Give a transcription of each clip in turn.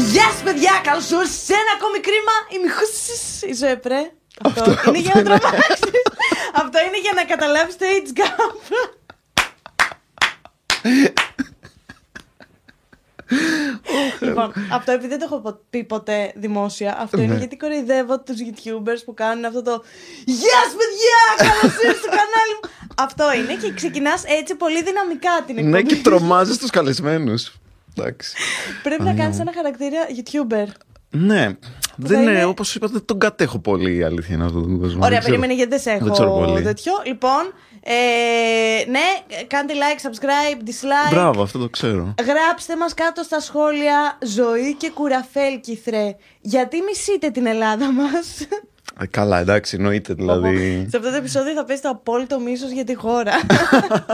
Γεια σα, παιδιά! Καλώς ήρθατε σε ένα ακόμη κρίμα. Είμαι η Ζωεπρέ. Αυτό, είναι για να τρομάξει. Αυτό είναι για να καταλάβεις το age gap. λοιπόν, αυτό επειδή δεν το έχω πει ποτέ δημόσια, αυτό είναι Ναι. γιατί κοροϊδεύω τους YouTubers που κάνουν αυτό το Γεια σας παιδιά! Καλώς ήρθατε στο κανάλι μου! Αυτό είναι και ξεκινάς έτσι πολύ δυναμικά την εκπομπή. Ναι, και τρομάζεις τους καλεσμένους. Εντάξει. Πρέπει να κάνεις ένα χαρακτήρα YouTuber. Ναι. Δεν είναι- είναι, όπως είπατε, δεν τον κατέχω πολύ η αλήθεια είναι αυτόν τον κόσμο. Ωραία, Δεν ξέρω. περίμενε γιατί δεν σε Δεν ξέρω έχω πολύ. τέτοιο. Λοιπόν, ε, ναι, κάντε like, subscribe, dislike. Μπράβο, αυτό το ξέρω. Γράψτε μας κάτω στα σχόλια ζωή και κουραφέλκυθρε. Γιατί μισείτε την Ελλάδα μας; Ε, καλά, εντάξει, εννοείται δηλαδή. Σε αυτό το επεισόδιο θα πέσει το απόλυτο μίσος για τη χώρα.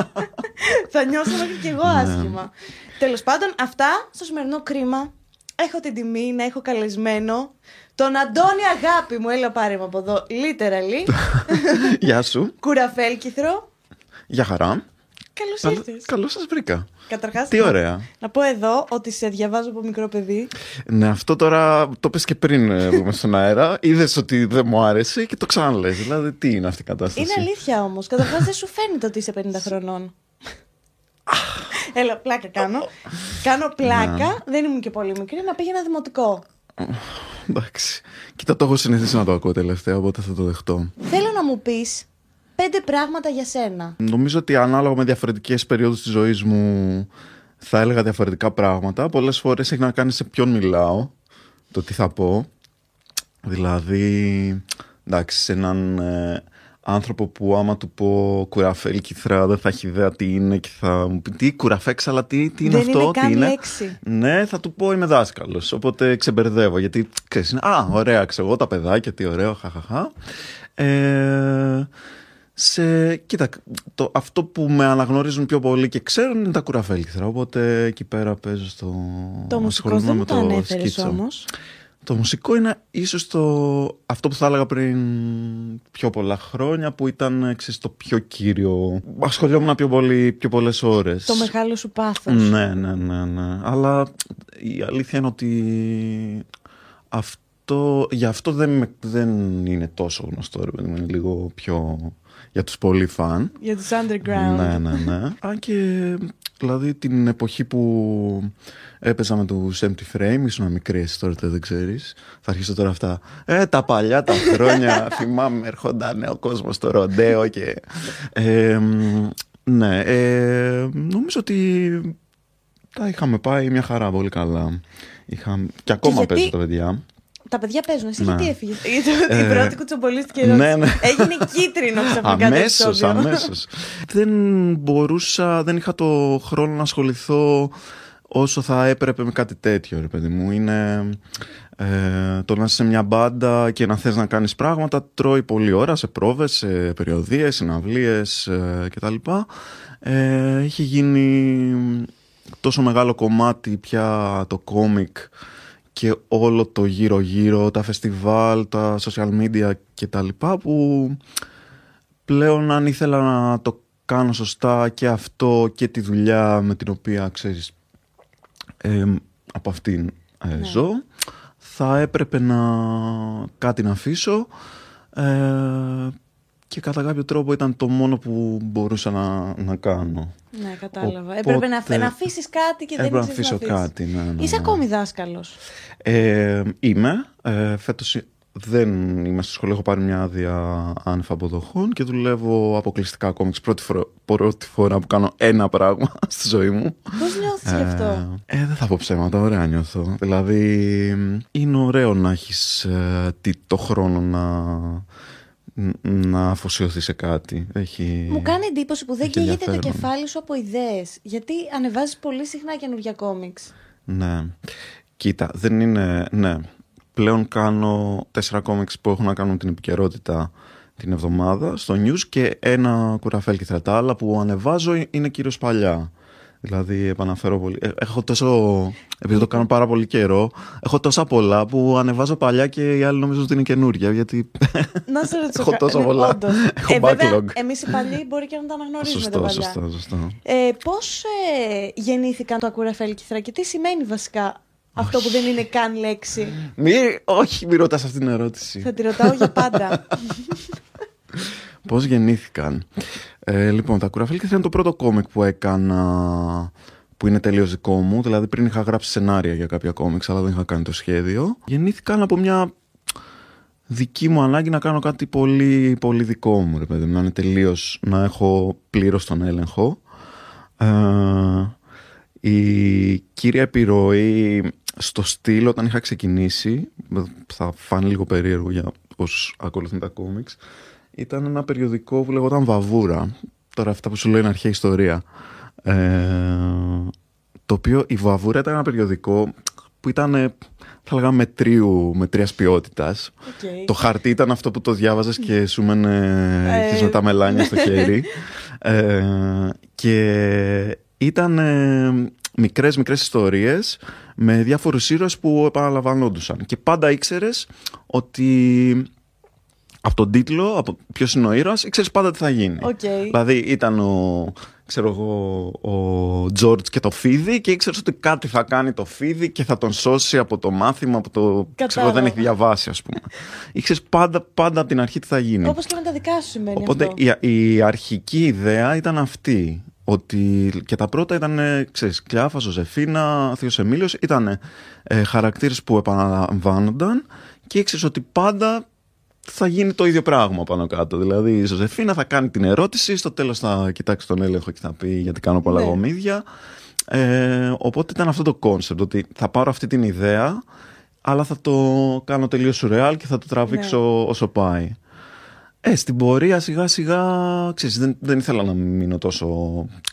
θα νιώσω μέχρι και εγώ Ναι. άσχημα. Τέλος πάντων, αυτά στο σημερινό κρίμα. Έχω την τιμή να έχω καλεσμένο τον Αντώνη Αγάπη μου. Έλα πάρε με από εδώ. Literally. Γεια σου. Κουραφέλκυθρο. Γεια χαρά. Καλώς ήρθες. Καλώς σας βρήκα. Καταρχάς, Τι να- ωραία. Να πω εδώ ότι σε διαβάζω από μικρό παιδί. Ναι, αυτό τώρα το πες και πριν ε, βγούμε στον αέρα. Είδες ότι δεν μου άρεσε και το ξαναλες. Δηλαδή, τι είναι αυτή η κατάσταση; Είναι αλήθεια όμως. Καταρχάς δεν σου φαίνεται ότι είσαι 50 χρονών. Έλα, πλάκα κάνω. Κάνω πλάκα. Δεν ήμουν και πολύ μικρή να πήγαινα δημοτικό. Εντάξει. Κοίτα, το έχω συνηθίσει να το ακούω τελευταία, οπότε θα το δεχτώ. Θέλω να μου πεις πέντε πράγματα για σένα. Νομίζω ότι ανάλογα με διαφορετικές περιόδους της ζωής μου θα έλεγα διαφορετικά πράγματα. Πολλές φορές έχει να κάνει σε ποιον μιλάω, το τι θα πω. Δηλαδή, εντάξει, σε έναν ε, άνθρωπο που άμα του πω κουραφέλ κύθρα δεν θα έχει ιδέα τι είναι και θα μου πει τι κουραφέξαλα, τι, τι είναι Δεν αυτό, είναι τι καν είναι; λέξη. Ναι, θα του πω είμαι δάσκαλος, οπότε ξεμπερδεύω γιατί ξέρεις, είναι, α, ωραία, ξέρω εγώ τα παιδάκια, τι ωραίο, χαχαχά. Ε, σε, κοίτα, το, αυτό που με αναγνωρίζουν πιο πολύ και ξέρουν είναι τα κουραφέλκυθρα, οπότε εκεί πέρα παίζω στο... Το μουσικό ασχολούμαι δεν με μου το ανέφερες σκίτσο. όμως. Το μουσικό είναι ίσως το, αυτό που θα έλεγα πριν πιο πολλά χρόνια που ήταν εξής, το πιο κύριο. Ασχολιόμουν πιο, πολύ, πιο πολλές ώρες. Το μεγάλο σου πάθος. Ναι, ναι, ναι, ναι. Αλλά η αλήθεια είναι ότι αυτό, για αυτό δεν, με- δεν είναι τόσο γνωστό. Ρε, παιδί μου. είναι λίγο πιο για τους πολύ φαν. Για τους underground. Ναι, ναι, ναι. Αν και δηλαδή την εποχή που έπαιζα με τους Empty Frame, ήσουν μικρή εσύ τώρα δεν ξέρεις. Θα αρχίσω τώρα αυτά. Ε, τα παλιά τα χρόνια, θυμάμαι, έρχονταν ο κόσμος στο ροντέο και... Ε, μ, ναι, ε, νομίζω ότι τα είχαμε πάει μια χαρά πολύ καλά. Είχα... Και ακόμα γιατί- παίζουν τα παιδιά. Τα παιδιά παίζουν. Εσύ Ναι. γιατί έφυγες; Γιατί η πρώτη κουτσομπολίστηκε ερώτηση. ναι, ναι. Έγινε κίτρινο ξαφνικά. το Αμέσως, επεισόδιο. αμέσως. δεν μπορούσα, δεν είχα το χρόνο να ασχοληθώ όσο θα έπρεπε με κάτι τέτοιο, ρε παιδί μου. Είναι ε, το να είσαι σε μια μπάντα και να θες να κάνεις πράγματα, τρώει πολλή ώρα σε πρόβες, σε περιοδίες, συναυλίες ε, κτλ. Ε, είχε γίνει τόσο μεγάλο κομμάτι πια το κόμικ και όλο το γύρω γύρω, τα φεστιβάλ, τα social media και τα λοιπά που πλέον αν ήθελα να το κάνω σωστά και αυτό και τη δουλειά με την οποία ξέρεις ε, από αυτήν ε, Ναι. ζω θα έπρεπε να κάτι να αφήσω ε, και κατά κάποιο τρόπο ήταν το μόνο που μπορούσα να, να κάνω. Ναι, κατάλαβα. Οπότε- Έπρεπε να, να αφήσεις κάτι και δεν Έπρεπε να ήξερες αφήσω αφήσεις. κάτι. Ναι, ναι, Είσαι ναι. ακόμη δάσκαλος. Ε, είμαι. Ε, φέτος δεν είμαι στο σχολείο, έχω πάρει μια άδεια άνευ αποδοχών και δουλεύω αποκλειστικά κόμιξ. Πρώτη, φορά- πρώτη φορά που κάνω ένα πράγμα στη ζωή μου. Πώς νιώθεις γι' αυτό; Ε, ε, δεν θα πω ψέματα, ωραία νιώθω. Δηλαδή, είναι ωραίο να έχεις ε, τι- το χρόνο να, να αφοσιωθεί σε κάτι. Έχει... Μου κάνει εντύπωση που δεν έχει καίγεται το ενδιαφέρον. κεφάλι σου από ιδέες. Γιατί ανεβάζεις πολύ συχνά καινούργια κόμιξ. Ναι. Κοίτα, δεν είναι. Ναι. Πλέον κάνω τέσσερα κόμιξ που έχουν να κάνουν την επικαιρότητα την εβδομάδα στο news και ένα κουραφέλ και τα άλλα που ανεβάζω είναι κυρίως παλιά. Δηλαδή, επαναφέρω πολύ. ε, Έχω τόσο. Επειδή το κάνω πάρα πολύ καιρό, έχω τόσα πολλά που ανεβάζω παλιά και οι άλλοι νομίζουν ότι είναι καινούργια. Γιατί. Να σε ρωτήσω. Έχω κα- τόσα ναι, πολλά. όντως. Έχω ε, βέβαια, backlog. εμείς οι παλιοί μπορεί και να τα αναγνωρίζουμε τα σωστό, παλιά. σωστό, σωστό. Ε, Πώς ε, γεννήθηκαν το ακούρα φέλκυθρα και τι σημαίνει βασικά Αυτό που δεν είναι καν λέξη; Μη, όχι, μη ρωτάς αυτή την ερώτηση. Θα τη ρωτάω για πάντα. Πώς γεννήθηκαν; Ε, λοιπόν, τα κουραφέλκια ήταν το πρώτο κόμικ που έκανα που είναι τελείως δικό μου. Δηλαδή πριν είχα γράψει σενάρια για κάποια κόμικ, αλλά δεν είχα κάνει το σχέδιο. Γεννήθηκαν από μια δική μου ανάγκη να κάνω κάτι πολύ, πολύ δικό μου, ρε παιδί μου. Να είναι τελείως, να έχω πλήρως τον έλεγχο. Ε, η κύρια επιρροή στο στυλ όταν είχα ξεκινήσει, θα φάνει λίγο περίεργο για όσους ακολουθούν τα κόμιξ, ήταν ένα περιοδικό που λεγόταν Βαβούρα. Τώρα αυτά που σου λέω είναι αρχαία ιστορία. Ε, το οποίο η Βαβούρα ήταν ένα περιοδικό που ήταν, θα λέγαμε, μετρίου, μετρίας ποιότητας. Okay. Το χαρτί ήταν αυτό που το διάβαζες και σου μένε Ε. με τα μελάνια στο χέρι. ε, και ήταν ε, μικρές μικρές ιστορίες με διάφορους ήρωες που επαναλαμβανόντουσαν. Και πάντα ήξερες ότι από τον τίτλο, από ποιος είναι ο ήρωας, ήξερες πάντα τι θα γίνει. Οκ. Δηλαδή ήταν ο, ξέρω εγώ, ο Τζόρτζ και το Φίδι και ήξερες ότι κάτι θα κάνει το Φίδι και θα τον σώσει από το μάθημα που το ξέρω, δεν έχει διαβάσει ας πούμε. ήξερες πάντα, πάντα από την αρχή τι θα γίνει. Όπως και με τα δικά σου σημαίνει Οπότε αυτό. η, η αρχική ιδέα ήταν αυτή. Ότι και τα πρώτα ήταν, ε, ξέρεις, Κλιάφα, Ζωζεφίνα, Θείος Εμίλιος, ήταν ε, χαρακτήρες που επαναλαμβάνονταν και ήξερες ότι πάντα θα γίνει το ίδιο πράγμα πάνω κάτω. Δηλαδή η Ζωζεφίνα θα κάνει την ερώτηση, στο τέλος θα κοιτάξει τον έλεγχο και θα πει γιατί κάνω πολλά Ναι. γομίδια. Ε, οπότε ήταν αυτό το concept, ότι θα πάρω αυτή την ιδέα, αλλά θα το κάνω τελείως σουρεάλ και θα το τραβήξω Ναι. όσο πάει. Ε, στην πορεία σιγά σιγά, ξέρεις, δεν, δεν ήθελα να μείνω τόσο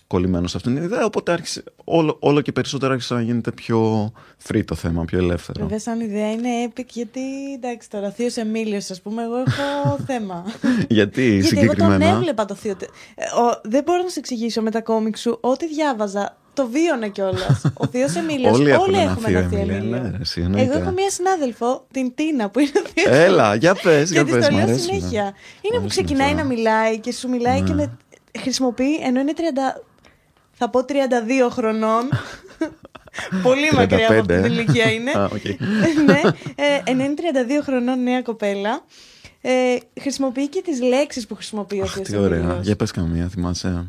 κολλημένο σε αυτήν την ιδέα, οπότε άρχισε, όλο, όλο και περισσότερο άρχισε να γίνεται πιο free το θέμα, πιο ελεύθερο. Βέβαια, σαν ιδέα είναι epic γιατί εντάξει τώρα, Θείο Εμίλιο, ας πούμε, εγώ έχω θέμα. Γιατί γιατί συγκεκριμένα. εγώ τον έβλεπα το Θείο. Ε, ο- δεν μπορώ να σε εξηγήσω με τα κόμικ σου. Ό,τι διάβαζα, το βίωνα κιόλας. Ο Θείο Εμίλιος. Όλοι έχουν ένα έχουμε Θείο ένα Θείο Εμίλιο, Εμίλιο. ναι, ρε, εσύ, εννοείται. Εγώ έχω μία συνάδελφο, την Τίνα, που είναι Θείο Έλα, για πες, Και για τη πες, το μ' λέω αρέσει, συνέχεια. ναι. Είναι Μ' που αρέσει ξεκινάει αυτό. να μιλάει και σου μιλάει και Ναι. με χρησιμοποιεί ενώ είναι 30. Θα πω 32 χρονών. Πολύ μακριά από αυτή 35, την ε. ηλικία είναι. Α, οκ. ναι, ε, ενώ είναι 32 χρονών νέα κοπέλα. Ε, χρησιμοποιεί και τις λέξεις που χρησιμοποιεί ο Αχ, Θείος τι ωραία. Εμίλιος. Για πες καμία, θυμάσαι.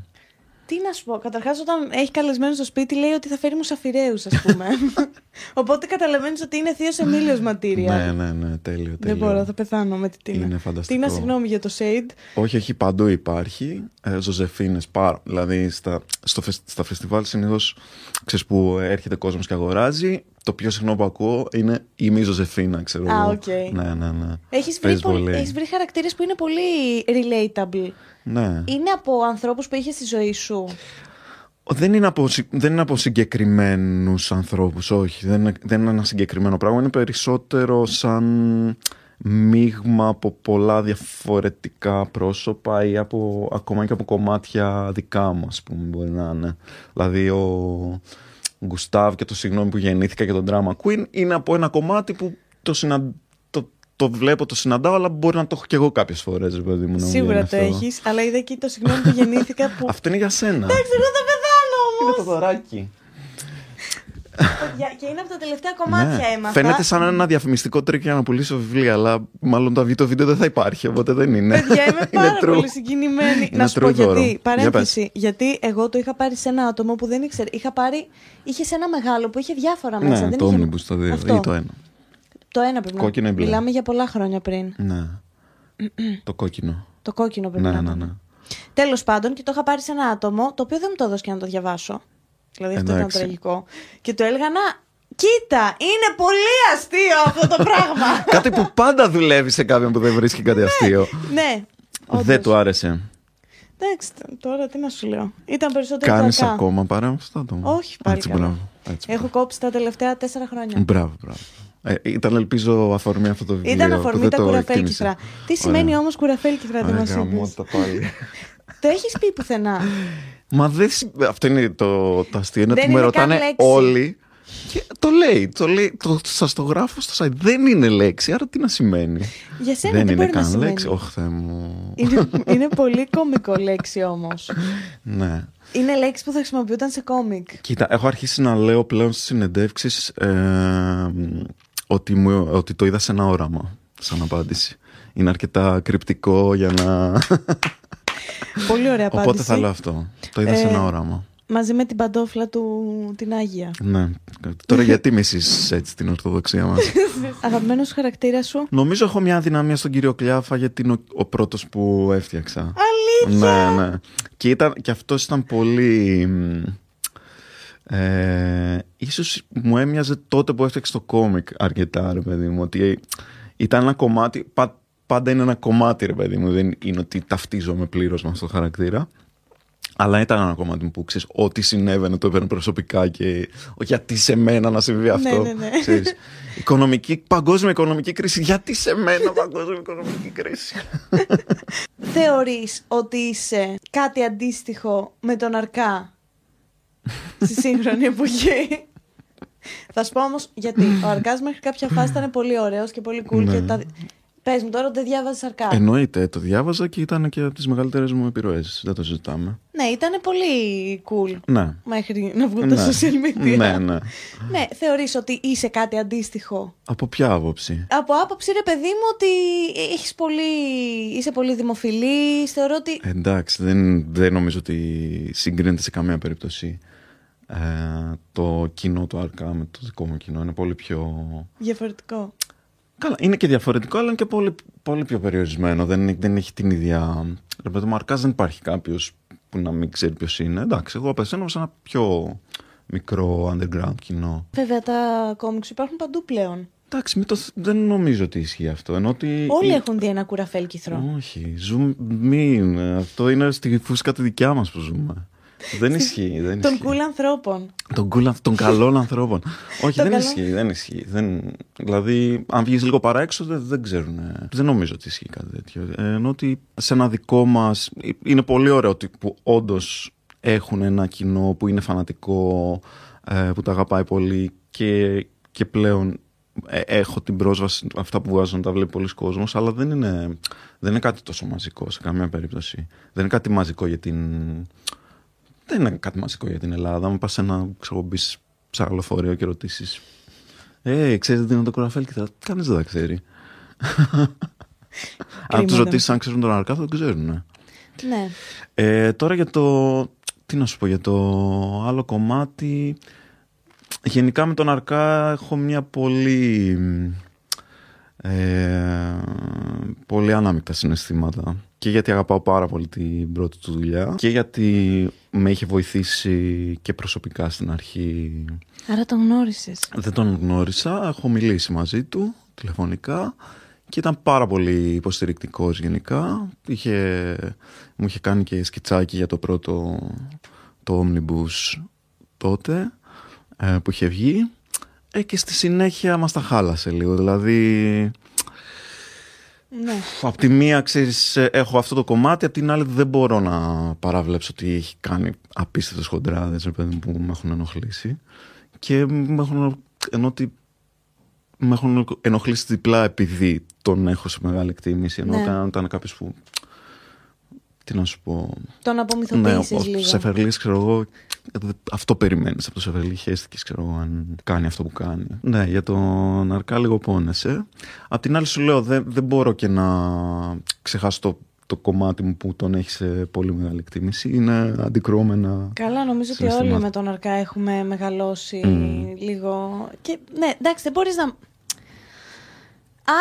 Τι να σου πω, καταρχάς όταν έχει καλεσμένο στο σπίτι λέει ότι θα φέρει μουσαφιρέους ας πούμε. Οπότε καταλαβαίνεις ότι είναι Θείος Εμίλιος material. Ναι, ναι, ναι, τέλειο, τέλειο. Δεν μπορώ, θα πεθάνω με τη Τίνα. Είναι φανταστικό. Τίνα, συγγνώμη για το shade. Όχι, όχι, παντού υπάρχει. Ε, Ζωζεφίνες, πάρα. Δηλαδή στα, στο, φεσ- στα φεστιβάλ συνήθως ξέρεις που έρχεται κόσμος και αγοράζει. Το πιο συχνό που ακούω είναι η μη Ζωζεφίνα, ξέρω Α, εγώ. οκ. Ναι, ναι, ναι. Έχεις βρει, Παίζει πολύ, πολύ. έχεις βρει χαρακτήρες που είναι πολύ relatable. Ναι. Είναι από ανθρώπους που είχες στη ζωή σου; Δεν είναι από, συ- δεν είναι από συγκεκριμένους ανθρώπους, όχι. Δεν είναι, δεν είναι ένα συγκεκριμένο πράγμα. Είναι περισσότερο σαν μείγμα από πολλά διαφορετικά πρόσωπα ή από, ακόμα και από κομμάτια δικά μου, ας πούμε, μπορεί να είναι. Δηλαδή ο Γκουστάβ και το συγγνώμη που γεννήθηκα και τον Drama Queen είναι από ένα κομμάτι που το, συναν... το, το βλέπω, το συναντάω, αλλά μπορεί να το έχω και εγώ κάποιες φορές, ρε παιδί μου. να μου Σίγουρα βγαίνει το αυτό. έχεις, αλλά είδα εκεί το συγγνώμη που γεννήθηκα που... Αυτό είναι για σένα. Εντάξει, εγώ θα πεθάνω Είναι όμως. το δωράκι. Παιδιά, Και είναι από τα τελευταία κομμάτια Ναι. έμαθα. Φαίνεται σαν ένα διαφημιστικό τρίκ για να πουλήσω βιβλία, αλλά μάλλον το βίντεο βίντεο δεν θα υπάρχει, οπότε δεν είναι. Παιδιά, είμαι Είναι πάρα true. πολύ συγκινημένη. Είναι να σου true πω δώρο. γιατί. Για Παρένθεση. Γιατί εγώ το είχα πάρει σε ένα άτομο που δεν ήξερε. Είχα πάρει. Είχε σε ένα μεγάλο που είχε διάφορα μέσα. Ναι, δεν το είχε... Omnibus το δύο Αυτό. ή το ένα. Το ένα πρέπει Κόκκινο να ή μπλε. Μιλάμε για πολλά χρόνια πριν. Ναι. το κόκκινο. Το κόκκινο πρέπει Ναι, να ναι, ήταν. ναι. Τέλος πάντων, και το είχα πάρει σε ένα άτομο, το οποίο δεν μου το έδωσε και να το διαβάσω. Δηλαδή αυτό ήταν Εντάξει. τραγικό. Και το έλεγα να. Κοίτα, είναι πολύ αστείο αυτό το πράγμα. Κάτι που πάντα δουλεύει σε κάποιον που δεν βρίσκει κάτι αστείο. ναι. δεν όντως. του άρεσε. Εντάξει, τώρα τι να σου λέω. Ήταν περισσότερο Κάνεις κακά. ακόμα παρέα με αυτό το άτομο. Όχι, πάλι Έτσι, καλά. μπράβο. Έτσι, Έχω κόψει τα τελευταία τέσσερα χρόνια. Μπράβο, μπράβο. Ε, ήταν ελπίζω αφορμή αυτό το βιβλίο. Ήταν που αφορμή δεν τα το κουραφέλκυθρα. εκτίμησε. Τι σημαίνει Ωραία. όμως κουραφέλκυθρα, δεν Ωραία, μα γαμώ είπε. τα πάλι. Το έχεις πει πουθενά. Μα δεν. συ- Αυτό είναι το, το αστείο. Είναι Δεν ότι με είναι καν ρωτάνε λέξη. όλοι Και το λέει, το λέει, το, σας το γράφω στο site. Δεν είναι λέξη, άρα τι να σημαίνει; Για σένα δεν τι είναι μπορεί να καν σημαίνει; λέξη. Όχι, Θεέ μου. Είναι, είναι πολύ κωμικό λέξη όμως. ναι. Είναι λέξη που θα χρησιμοποιούνταν σε κόμικ. Κοίτα, έχω αρχίσει να λέω πλέον στις συνεντεύξεις ε, ότι, μου, ότι το είδα σε ένα όραμα, σαν απάντηση. Είναι αρκετά κρυπτικό για να... Πολύ ωραία απάντηση. Οπότε θα λέω αυτό. Το είδα σε Ε, ένα όραμα. Μαζί με την παντόφλα του την Άγια. Ναι. Τώρα γιατί μισείς έτσι την ορθοδοξία μας; Αγαπημένος χαρακτήρας σου. Νομίζω έχω μια δυναμία στον κύριο Κλιάφα γιατί είναι ο, ο πρώτος που έφτιαξα. Αλήθεια! Ναι, ναι. Και, ήταν, και αυτός ήταν πολύ... μ, Ε, ίσως μου έμοιαζε τότε που έφτιαξε το κόμικ αρκετά, ρε παιδί μου, ότι ήταν ένα κομμάτι, πα- πάντα είναι ένα κομμάτι, ρε παιδί μου, δεν είναι ότι ταυτίζομαι πλήρως με αυτό το χαρακτήρα. Αλλά ήταν ένα κομμάτι που ξέρεις, ό,τι συνέβαινε το έπαιρνε προσωπικά και «Ο, γιατί σε μένα να συμβεί αυτό. ναι, ναι. Ξέρεις, οικονομική, παγκόσμια οικονομική κρίση. Γιατί σε μένα παγκόσμια οικονομική κρίση; Θεωρείς ότι είσαι κάτι αντίστοιχο με τον Αρκά στη σύγχρονη εποχή; Θα σου πω όμως γιατί. Ο Αρκάς μέχρι κάποια φάση ήταν πολύ ωραίος και πολύ cool. Ναι. Και τα... Πες μου τώρα ότι δεν διάβαζες Αρκά. Εννοείται, το διάβαζα και ήταν και από τις μεγαλύτερες μου επιρροές. Δεν το συζητάμε. Ναι, ήταν πολύ cool. Ναι. Μέχρι να βγουν τα Ναι. social media. Ναι, ναι. Ναι, θεωρείς ότι είσαι κάτι αντίστοιχο; Από ποια άποψη; Από άποψη, ρε παιδί μου, ότι έχεις πολύ... είσαι πολύ δημοφιλής. Θεωρώ ότι... Εντάξει, δεν, δεν νομίζω ότι συγκρίνεται σε καμία περίπτωση ε, το κοινό του Αρκά με το δικό μου κοινό. Είναι πολύ πιο... Διαφορετικό. Καλά, είναι και διαφορετικό, αλλά είναι και πολύ, πολύ πιο περιορισμένο. Δεν, δεν έχει την ίδια... Ρε παιδί μου, ο Αρκάς δεν υπάρχει κάποιος που να μην ξέρει ποιος είναι. Εντάξει, εγώ απευθύνομαι σε ένα πιο μικρό underground κοινό. Βέβαια, τα κόμιξ υπάρχουν παντού πλέον. Εντάξει, μην το, θ- δεν νομίζω ότι ισχύει αυτό. Ενώ ότι Όλοι η- έχουν δει ένα κουραφέλ κυθρό. Όχι, ζούμε, μην. Αυτό είναι στη φούσκα τη δικιά μας που ζούμε. Δεν ισχύει. Δεν Των ισχύει. cool ανθρώπων. Των, cool, ανθ- των καλών ανθρώπων. Όχι, Των δεν καλών. ισχύει. Δεν ισχύει. Δεν... Δηλαδή, αν βγεις λίγο παράεξω, δεν, δεν ξέρουν. Δεν νομίζω ότι ισχύει κάτι τέτοιο. Ε, ενώ ότι σε ένα δικό μας. Είναι πολύ ωραίο ότι που όντως έχουν ένα κοινό που είναι φανατικό, ε, που τα αγαπάει πολύ και, και πλέον ε, έχω την πρόσβαση, αυτά που βγάζουν τα βλέπει πολλοί κόσμος, αλλά δεν είναι, δεν είναι κάτι τόσο μαζικό σε καμία περίπτωση. Δεν είναι κάτι μαζικό για την, δεν είναι κάτι μαζικό για την Ελλάδα. Αν πας σε ένα, ξέρω, μπεις σε άλλο φορέο και ρωτήσεις. Ε, ξέρετε τι είναι το κοραφέλ και θα. Κανείς δεν τα ξέρει. αν τους Κρίμα, ρωτήσεις αν ξέρουν τον Αρκά, θα το ξέρουν. ναι. Ναι. Ε, τώρα για το. Τι να σου πω, για το άλλο κομμάτι. Γενικά με τον Αρκά έχω μια πολύ. Ε, πολύ ανάμεικτα συναισθήματα. Και γιατί αγαπάω πάρα πολύ την πρώτη του δουλειά. Και γιατί με είχε βοηθήσει και προσωπικά στην αρχή. Άρα τον γνώρισες. Δεν τον γνώρισα, έχω μιλήσει μαζί του τηλεφωνικά και ήταν πάρα πολύ υποστηρικτικός γενικά. Είχε, μου είχε κάνει και σκιτσάκι για το πρώτο το Omnibus τότε ε, που είχε βγει ε, και στη συνέχεια μας τα χάλασε λίγο. Δηλαδή, Ναι. απ' τη μία ξέρεις ε, έχω αυτό το κομμάτι, απ' την άλλη δεν μπορώ να παραβλέψω ότι έχει κάνει απίστευτες χοντράδες ρε παιδί μου, που με έχουν ενοχλήσει και με έχουν, ενώ ότι με έχουν ενοχλήσει διπλά επειδή τον έχω σε μεγάλη εκτίμηση ενώ Ναι. όταν ήταν κάποιος που τι να σου πω Τον απομυθοποιήσεις ναι, ο λίγο. Σεφερλής ξέρω εγώ αυτό περιμένεις από το Σεφερλή χαίστηκες ξέρω εγώ αν κάνει αυτό που κάνει ναι για τον Αρκά λίγο πόνεσαι απ' την άλλη σου λέω δεν, δεν μπορώ και να ξεχάσω το, το κομμάτι μου που τον έχει σε πολύ μεγάλη εκτίμηση είναι αντικρώμενα Καλά, νομίζω ότι συναισθημάτων. όλοι με τον Αρκά έχουμε μεγαλώσει Μμμ. λίγο. Και ναι, εντάξει, δεν μπορείς να.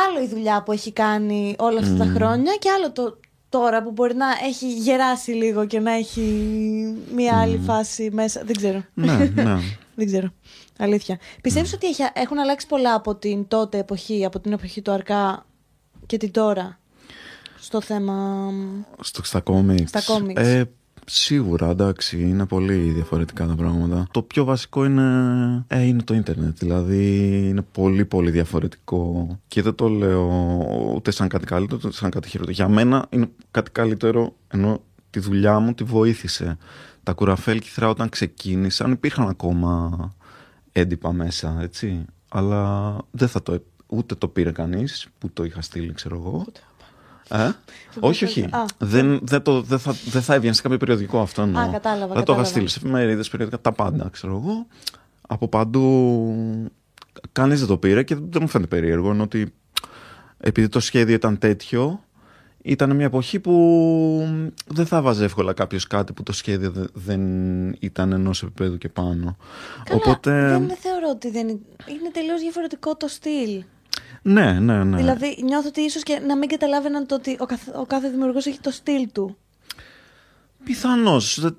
Άλλο η δουλειά που έχει κάνει όλα αυτά τα χρόνια και άλλο το τώρα που μπορεί να έχει γεράσει λίγο και να έχει μία άλλη φάση μέσα. Δεν ξέρω. ναι, ναι. Δεν ξέρω. Αλήθεια. Πιστεύεις ότι έχει- έχουν αλλάξει πολλά από την τότε εποχή, από την εποχή του Αρκά και την τώρα στο θέμα. Στο, στα κόμιξ. Στα κόμιξ. Ε, σίγουρα, εντάξει, είναι πολύ διαφορετικά τα πράγματα. Το πιο βασικό είναι, ε, είναι το ίντερνετ. Δηλαδή, είναι πολύ πολύ διαφορετικό. Και δεν το λέω ούτε σαν κάτι καλύτερο, ούτε σαν κάτι χειρότερο. Για μένα είναι κάτι καλύτερο, ενώ τη δουλειά μου τη βοήθησε. Τα κουραφέλ κυθρά όταν ξεκίνησαν υπήρχαν ακόμα έντυπα μέσα, έτσι. Αλλά δεν θα το, ούτε το πήρε κανείς που το είχα στείλει, ξέρω εγώ. Ε; όχι, όχι. Α. Δεν, δεν, το, δεν, θα, δεν θα έβγαινε σε κάποιο περιοδικό αυτό. εννοώ. Α, κατάλαβα, Δεν το είχα κατάλαβα. στείλει σε εφημερίδε, περιοδικά, τα πάντα, ξέρω εγώ. Από παντού. Κανείς δεν το πήρε και δεν μου φαίνεται περίεργο. Ενώ ότι επειδή το σχέδιο ήταν τέτοιο, ήταν μια εποχή που δεν θα βάζει εύκολα κάποιος κάτι που το σχέδιο δε- δεν ήταν ενός επίπεδου και πάνω. Καλά, Οπότε. δεν θεωρώ ότι δεν είναι. Είναι τελείως διαφορετικό το στυλ. Ναι, ναι, ναι. Δηλαδή, νιώθω ότι ίσως και να μην καταλάβαιναν το ότι ο, καθ, ο κάθε δημιουργός έχει το στυλ του. Πιθανώς.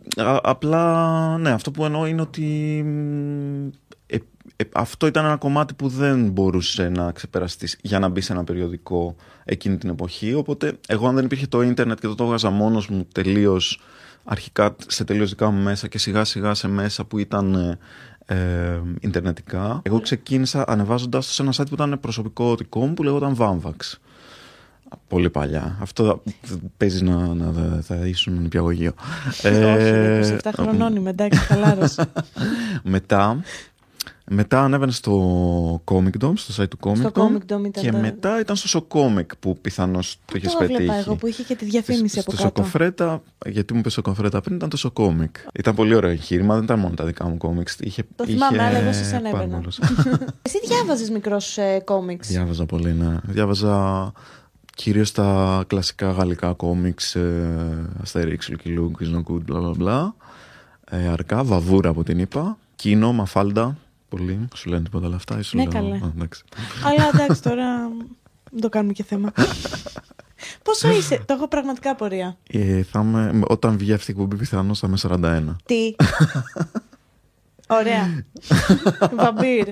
Απλά, ναι, αυτό που εννοώ είναι ότι μ, ε, ε, αυτό ήταν ένα κομμάτι που δεν μπορούσε να ξεπεραστείς για να μπει σε ένα περιοδικό εκείνη την εποχή. Οπότε, εγώ, αν δεν υπήρχε το ίντερνετ και το το έβγαζα μόνος μου τελείως αρχικά σε τελείως δικά μου μέσα και σιγά σιγά σε μέσα που ήταν ε, ε, ιντερνετικά. Εγώ ξεκίνησα ανεβάζοντας το σε ένα site που ήταν προσωπικό δικό μου που λεγόταν Vamvax. Πολύ παλιά. Αυτό παίζεις να, να, να θα ήσουν νηπιαγωγείο. Ε, Όχι, 27 χρονών είμαι, εντάξει, χαλάρωσε. μετά, μετά ανέβαινε στο Comic Dome, στο site του Comic Στο Dome. Comic Dome ήταν Και το- μετά ήταν στο Socomic που πιθανώς το είχες το πετύχει. έβλεπα εγώ που είχε και τη διαφήμιση από στο κάτω. Σοκοφρέτα, γιατί μου είπε Σοκοφρέτα πριν, ήταν το Σοκόμικ. Ήταν πολύ ωραίο εγχείρημα, δεν ήταν μόνο τα δικά μου κόμιξ. Είχε, Το θυμάμαι, είχε αλλά εγώ σε σένα πάρα έμπαινα. πολλούς. Εσύ διάβαζες μικρός ε, κόμιξ; Διάβαζα πολύ, ναι. Διάβαζα κυρίως τα κλασικά γαλλικά κόμιξ, ε, Αστέριξ, Λουκι Λουκ, Good, μπλα μπλα μπλα. Ε, αρκά, Βαβούρα από την είπα. Κίνο, Μαφάλντα. Πολύ. Σου λένε τίποτα όλα αυτά. ή Σου Ναι, λέω... καλέ. Α, εντάξει. Αλλά εντάξει, τώρα δεν το κάνουμε και θέμα. Πόσο είσαι, το έχω πραγματικά απορία. Ε, θα είμαι, όταν βγει αυτή η εκπομπή, πιθανώς θα είμαι 41. Τι; Ωραία. Βαμπύρ.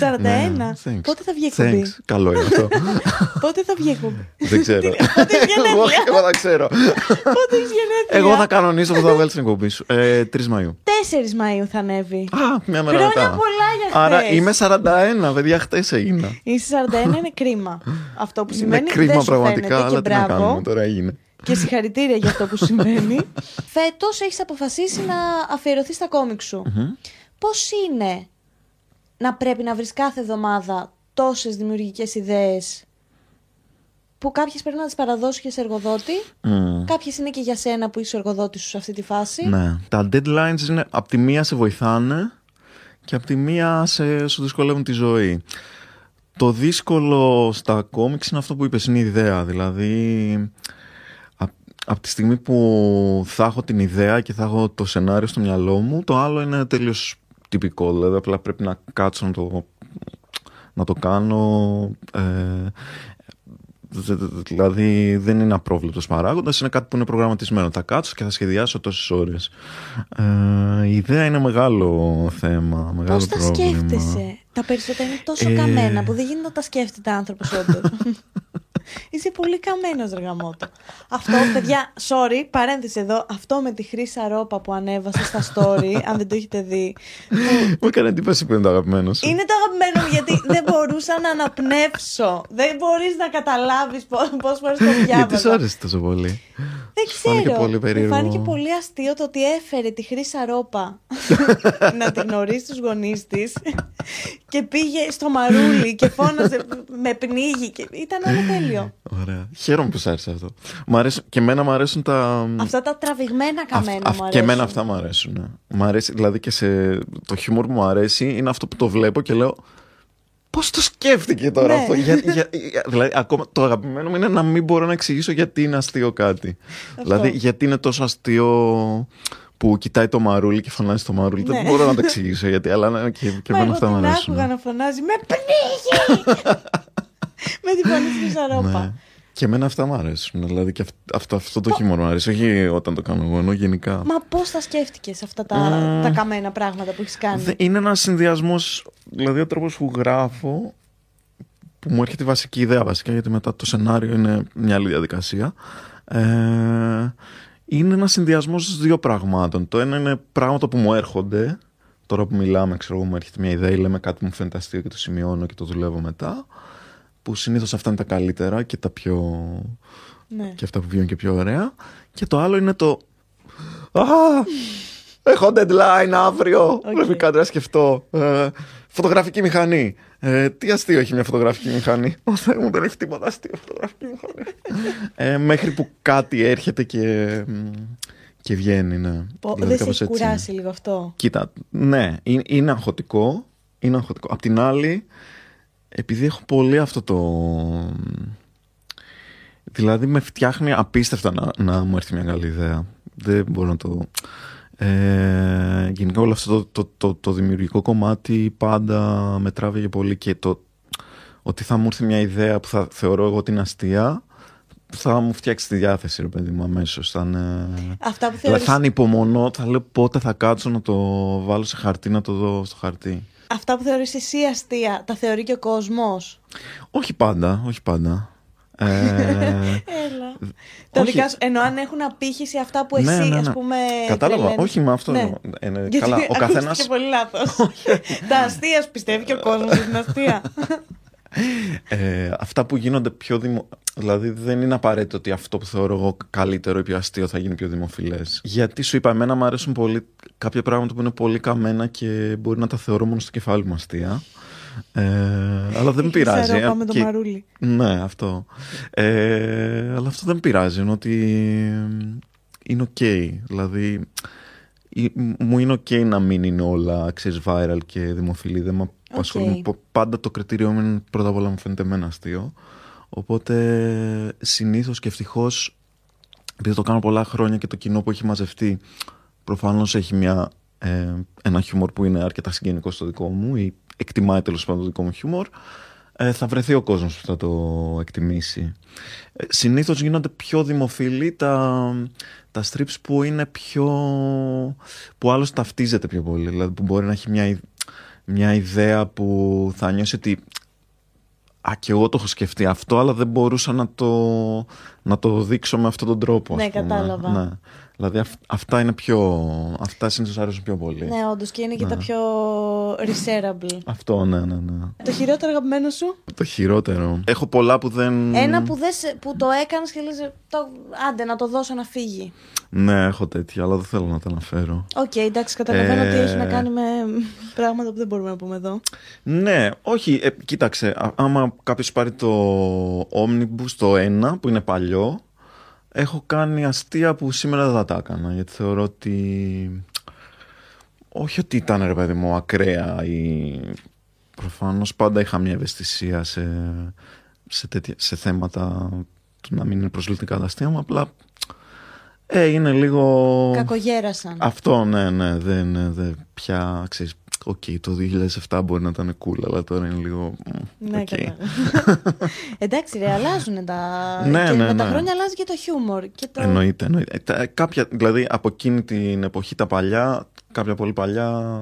41. Ναι, thanks. Πότε θα βγει η εκπομπή; Thanks. Καλό είναι αυτό. Πότε θα βγει η εκπομπή; Δεν ξέρω. Πότε έχει εγώ, γενέθλια; εγώ θα ξέρω. Πότε έχει γενέθλια; εγώ θα κανονίσω που θα βγάλει την εκπομπή σου. Ε, 3 Μαΐου. 4 Μαΐου θα ανέβει. Α, μια μέρα Χρόνια μετά. πολλά για χθες. Άρα είμαι 41, παιδιά, χτε έγινα. Είσαι 41 είναι κρίμα. Αυτό που Είναι σημαίνει κρίμα δεν σου πραγματικά, φαίνεται αλλά και τι να κάνουμε, μπράβο. τώρα έγινε. Και συγχαρητήρια για αυτό που συμβαίνει. Φέτος έχεις αποφασίσει να αφιερωθείς στα κόμικ σου. Πώς είναι να πρέπει να βρεις κάθε εβδομάδα τόσες δημιουργικές ιδέες που κάποιες πρέπει να τις παραδώσεις και σε εργοδότη, Μμ. κάποιες είναι και για σένα που είσαι ο εργοδότης σου σε αυτή τη φάση. Ναι. Τα deadlines είναι από τη μία σε βοηθάνε και από τη μία σε, σου δυσκολεύουν τη ζωή. Το δύσκολο στα κόμιξ είναι αυτό που είπες, είναι η ιδέα. Δηλαδή, απ- από τη στιγμή που θα έχω την ιδέα και θα έχω το σενάριο στο μυαλό μου, το άλλο είναι τελείως τυπικό. Δηλαδή, απλά πρέπει να κάτσω να το, να το κάνω. Ε, δε- δε- δηλαδή δεν είναι απρόβλεπτος παράγοντας, είναι κάτι που είναι προγραμματισμένο. Θα κάτσω και θα σχεδιάσω τόσες ώρες. Ε, η ιδέα είναι μεγάλο θέμα. Μεγάλο Πώς τα πρόβλημα. σκέφτεσαι; Τα περισσότερα είναι τόσο Ε. καμένα που δεν γίνεται να τα σκέφτεται άνθρωπος όντως. Είσαι πολύ καμένος, Ρεγαμότο. Αυτό, παιδιά, sorry, παρένθεση εδώ. Αυτό με τη χρήσα ρόπα που ανέβασε στα story, αν δεν το έχετε δει. Μου έκανε εντύπωση που είναι το αγαπημένο σου. Είναι το αγαπημένο μου γιατί δεν μπορούσα να αναπνεύσω. Δεν μπορείς να καταλάβεις πόσες φορές το Γιατί σου διάβαζα. άρεσε τόσο πολύ; Δεν Σου φάνηκε ξέρω. πολύ Μου περίεργο. φάνηκε πολύ αστείο το ότι έφερε τη χρήσα ρόπα να την γνωρίσει τους γονείς της και πήγε στο μαρούλι και φώναζε με πνίγει. Και... Ήταν όλο τέλειο. Ωραία. Χαίρομαι που σ' άρεσε αυτό. Μ' αρέσουν, και εμένα μου αρέσουν τα. Αυτά τα τραβηγμένα Αυ- καμένα αυ- μου αρέσουν. και εμένα αυτά μου αρέσουν. ναι. Μου αρέσει, δηλαδή και σε. Το χιούμορ που μου αρέσει είναι αυτό που το βλέπω και λέω. Πώς το σκέφτηκε τώρα Ναι. αυτό; Για, για- για- δηλαδή, ακόμα το αγαπημένο μου είναι να μην μπορώ να εξηγήσω γιατί είναι αστείο κάτι. Δηλαδή, γιατί είναι τόσο αστείο που κοιτάει το μαρούλι και φωνάζει το μαρούλι. Ναι. Δεν μπορώ να το εξηγήσω γιατί, αλλά ναι, και, και Μα εμένα εγώ αυτά μου την αρέσουν. άκουγα να φωνάζει Με πνίγει! με την φωνή της Χρυσαρόπα. Ναι. Και εμένα αυτά μου αρέσουν. Δηλαδή και αυ- αυτό, αυτό το χιούμορ μου αρέσει. Όχι όταν το κάνω εγώ, ενώ γενικά. Μα πώς τα σκέφτηκες αυτά τα, Μμμ. τα καμένα πράγματα που έχεις κάνει; Δε- Είναι ένας συνδυασμός, δηλαδή ο τρόπος που γράφω, που μου έρχεται η βασική ιδέα βασικά, γιατί μετά το σενάριο είναι μια άλλη διαδικασία. Ε, είναι ένας συνδυασμός δύο πραγμάτων. Το ένα είναι πράγματα που μου έρχονται. Τώρα που μιλάμε, ξέρω εγώ, μου έρχεται μια ιδέα ή λέμε κάτι που μου φαίνεται αστείο και το σημειώνω και το δουλεύω μετά. Που συνήθως αυτά είναι τα καλύτερα και τα πιο. Ναι. και αυτά που βγαίνουν και πιο ωραία. Και το άλλο είναι το. Α! Έχω deadline αύριο. Okay. Πρέπει κάτι να σκεφτώ. Ε, φωτογραφική μηχανή. Ε, τι αστείο έχει μια φωτογραφική μηχανή. Ο Θεέ μου δεν έχει τίποτα αστείο φωτογραφική μηχανή. ε, μέχρι που κάτι έρχεται και, και βγαίνει, ναι. Πω, Δηλαδή, δεν σε κάπως έχει έτσι. κουράσει λίγο αυτό; Κοίτα, ναι, είναι, είναι αγχωτικό. Είναι αγχωτικό. Απ' την άλλη, επειδή έχω πολύ αυτό το. Δηλαδή με φτιάχνει απίστευτα να, να μου έρθει μια καλή ιδέα. Δεν μπορώ να το. Ε, γενικά όλο αυτό το, το, το, το δημιουργικό κομμάτι πάντα με τράβηγε πολύ και το ότι θα μου έρθει μια ιδέα που θα θεωρώ εγώ την αστεία θα μου φτιάξει τη διάθεση ρε παιδί μου αμέσως θα είναι... Αυτά που Δηλαδή θεωρείς, θα είναι υπομονώ, θα λέω πότε θα κάτσω να το βάλω σε χαρτί, να το δω στο χαρτί. Αυτά που θεωρείς εσύ αστεία, τα θεωρεί και ο κόσμος; Όχι πάντα, όχι πάντα. Ε, Έλα. Τα όχι. δικά σου, ενώ αν έχουν απήχηση αυτά που εσύ, Ναι, ναι, ναι. ας πούμε. Κατάλαβα, τρελαίνεις. όχι με αυτό Ναι. εννοώ. Ε, ναι, Γιατί καλά, ο ακούστηκε καθένας, πολύ λάθος. Τα αστείας πιστεύει και ο κόσμος ότι είναι αστεία. ε, αυτά που γίνονται πιο δημο... Δηλαδή δεν είναι απαραίτητο ότι αυτό που θεωρώ εγώ καλύτερο ή πιο αστείο θα γίνει πιο δημοφιλές. Γιατί σου είπα, εμένα μου αρέσουν πολύ κάποια πράγματα που είναι πολύ καμένα και μπορεί να τα θεωρώ μόνο στο κεφάλι μου αστεία. Ε, αλλά δεν με πειράζει. Ξέρω, ε, πάμε το και- μαρούλι. Ναι, αυτό. Ε, αλλά αυτό δεν με πειράζει. Είναι ότι είναι οκ. Δηλαδή, ή- μου είναι οκ να μην είναι όλα ξέρεις, viral και δημοφιλή. Δεν με απασχολούν. Πο- Πάντα το κριτήριό μου είναι πρώτα απ' όλα μου φαίνεται εμένα αστείο. Οπότε συνήθως και ευτυχώς επειδή το κάνω πολλά χρόνια και το κοινό που έχει μαζευτεί προφανώς έχει μια, ε, ένα χιούμορ που είναι αρκετά συγγενικό στο δικό μου ή εκτιμάει τέλος πάντων το δικό μου χιούμορ ε, θα βρεθεί ο κόσμος που θα το εκτιμήσει. Ε, συνήθως γίνονται πιο δημοφιλή τα, τα strips που είναι πιο... που άλλος ταυτίζεται πιο πολύ. Δηλαδή που μπορεί να έχει μια, ι- μια ιδέα που θα νιώσει ότι Α, και εγώ το έχω σκεφτεί αυτό, αλλά δεν μπορούσα να το, να το δείξω με αυτόν τον τρόπο. ας Ναι, πούμε. κατάλαβα. Ναι. Δηλαδή αυ- αυτά είναι πιο. Αυτά συνήθως αρέσουν πιο πολύ. Ναι, όντως και είναι και Ναι. τα πιο reshareable. Αυτό, ναι, ναι, ναι. Το χειρότερο αγαπημένο σου; Το χειρότερο. Έχω πολλά που δεν. Ένα που, δεν σε- που το έκανες και λες το, άντε να το δώσω να φύγει. Ναι, έχω τέτοια, αλλά δεν θέλω να τα αναφέρω. Οκ, εντάξει, καταλαβαίνω Ε, ότι έχει να κάνει με πράγματα που δεν μπορούμε να πούμε εδώ. Ναι, όχι, ε, κοίταξε. α- άμα κάποιος πάρει το Omnibus το 1, που είναι παλιό, έχω κάνει αστεία που σήμερα δεν θα τα έκανα. Γιατί θεωρώ ότι. Όχι ότι ήταν ρε παιδί μου ακραία ή. Προφανώς πάντα είχα μια ευαισθησία σε, σε, τέτοια, σε θέματα του να μην είναι προσβλητικά τα αστεία μου. Απλά. Ε, είναι λίγο. Κακογέρασαν. Αυτό, ναι, ναι, δεν, ναι, δεν πια, ξέρεις, οκ, το 2007 μπορεί να ήταν cool, αλλά τώρα είναι λίγο, μ, Ναι, οκ. κατάλαβα. Εντάξει, ρε, αλλάζουν τα. Ναι, και ναι, με τα ναι. χρόνια αλλάζει και το χιούμορ. Και το... Εννοείται, εννοείται. Ε, τα- κάποια, δηλαδή, από εκείνη την εποχή τα παλιά, κάποια πολύ παλιά,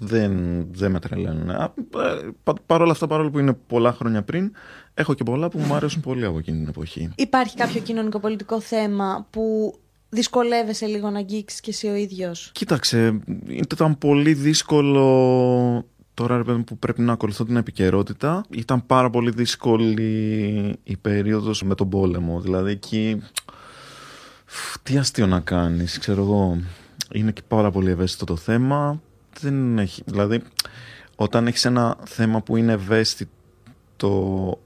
δεν, δεν με τρελαίνουν. Α, ε, πα, παρόλα αυτά, παρόλο που είναι πολλά χρόνια πριν, έχω και πολλά που μου αρέσουν πολύ από εκείνη την εποχή. Υπάρχει κάποιο κοινωνικοπολιτικό θέμα που δυσκολεύεσαι λίγο να αγγίξεις και εσύ ο ίδιος; Κοίταξε, ήταν πολύ δύσκολο τώρα ρε παιδί μου, που πρέπει να ακολουθώ την επικαιρότητα. Ήταν πάρα πολύ δύσκολη η περίοδος με τον πόλεμο. Δηλαδή εκεί, φ, τι αστείο να κάνεις, ξέρω εγώ. Είναι και πάρα πολύ ευαίσθητο το θέμα. Δεν έχει, δηλαδή, όταν έχεις ένα θέμα που είναι ευαίσθητο,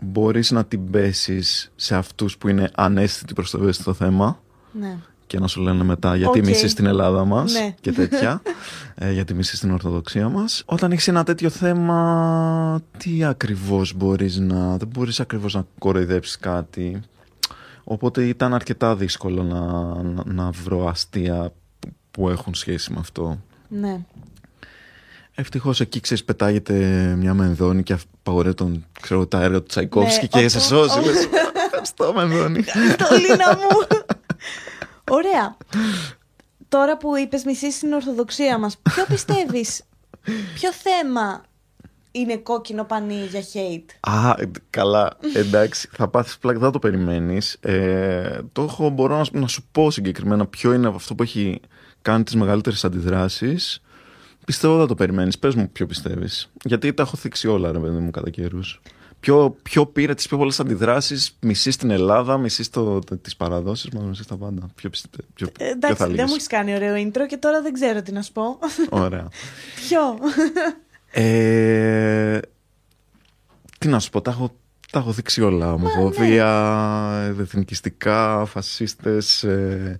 μπορείς να την πέσεις σε αυτούς που είναι αναίσθητοι προς το ευαίσθητο θέμα Ναι. και να σου λένε μετά γιατί Οκ. μισείς την Ελλάδα μας Ναι. και τέτοια ε, γιατί μισείς την Ορθοδοξία μας όταν έχεις ένα τέτοιο θέμα τι ακριβώς μπορείς να δεν μπορείς ακριβώς να κοροϊδέψεις κάτι οπότε ήταν αρκετά δύσκολο να, να, να βρω αστεία που- που έχουν σχέση με αυτό Ναι. Ευτυχώς εκεί ξέρεις, πετάγεται μια μενδόνη και απαγορεύει τον, ξέρω, τα έργα του Τσαϊκόφσκι Ναι, και σε όπου- σώζει. όπου- λες, Ευχαριστώ, μενδόνη. Το Λίνα μου. Ωραία. Τώρα που είπες μισή την Ορθοδοξία μας, ποιο πιστεύεις, ποιο θέμα είναι κόκκινο πανί για hate; Α, ε, καλά, εντάξει, θα πάθεις πλάκα, δεν το περιμένεις. Ε, το έχω, μπορώ να, να σου πω συγκεκριμένα ποιο είναι αυτό που έχει κάνει τις μεγαλύτερες αντιδράσεις. Πιστεύω δεν το περιμένεις, πες μου ποιο πιστεύεις. Γιατί τα έχω θίξει όλα, ρε παιδί μου, κατά καιρούς. Ποιο, ποιο πήρε τις πιο πολλές αντιδράσεις, μισή στην Ελλάδα, μισή τις παραδόσεις μα, μισή στα πάντα. Ποιο, ποιο, Ε, Εντάξει, ποιο θα δεν μου λύσει. έχεις κάνει ωραίο intro και τώρα δεν ξέρω τι να σου πω. Ωραία. Ποιο; Ε, τι να σου πω, τα έχω, τα έχω δείξει όλα. Ομοφοβία, εθνικιστικά, φασίστες, ε,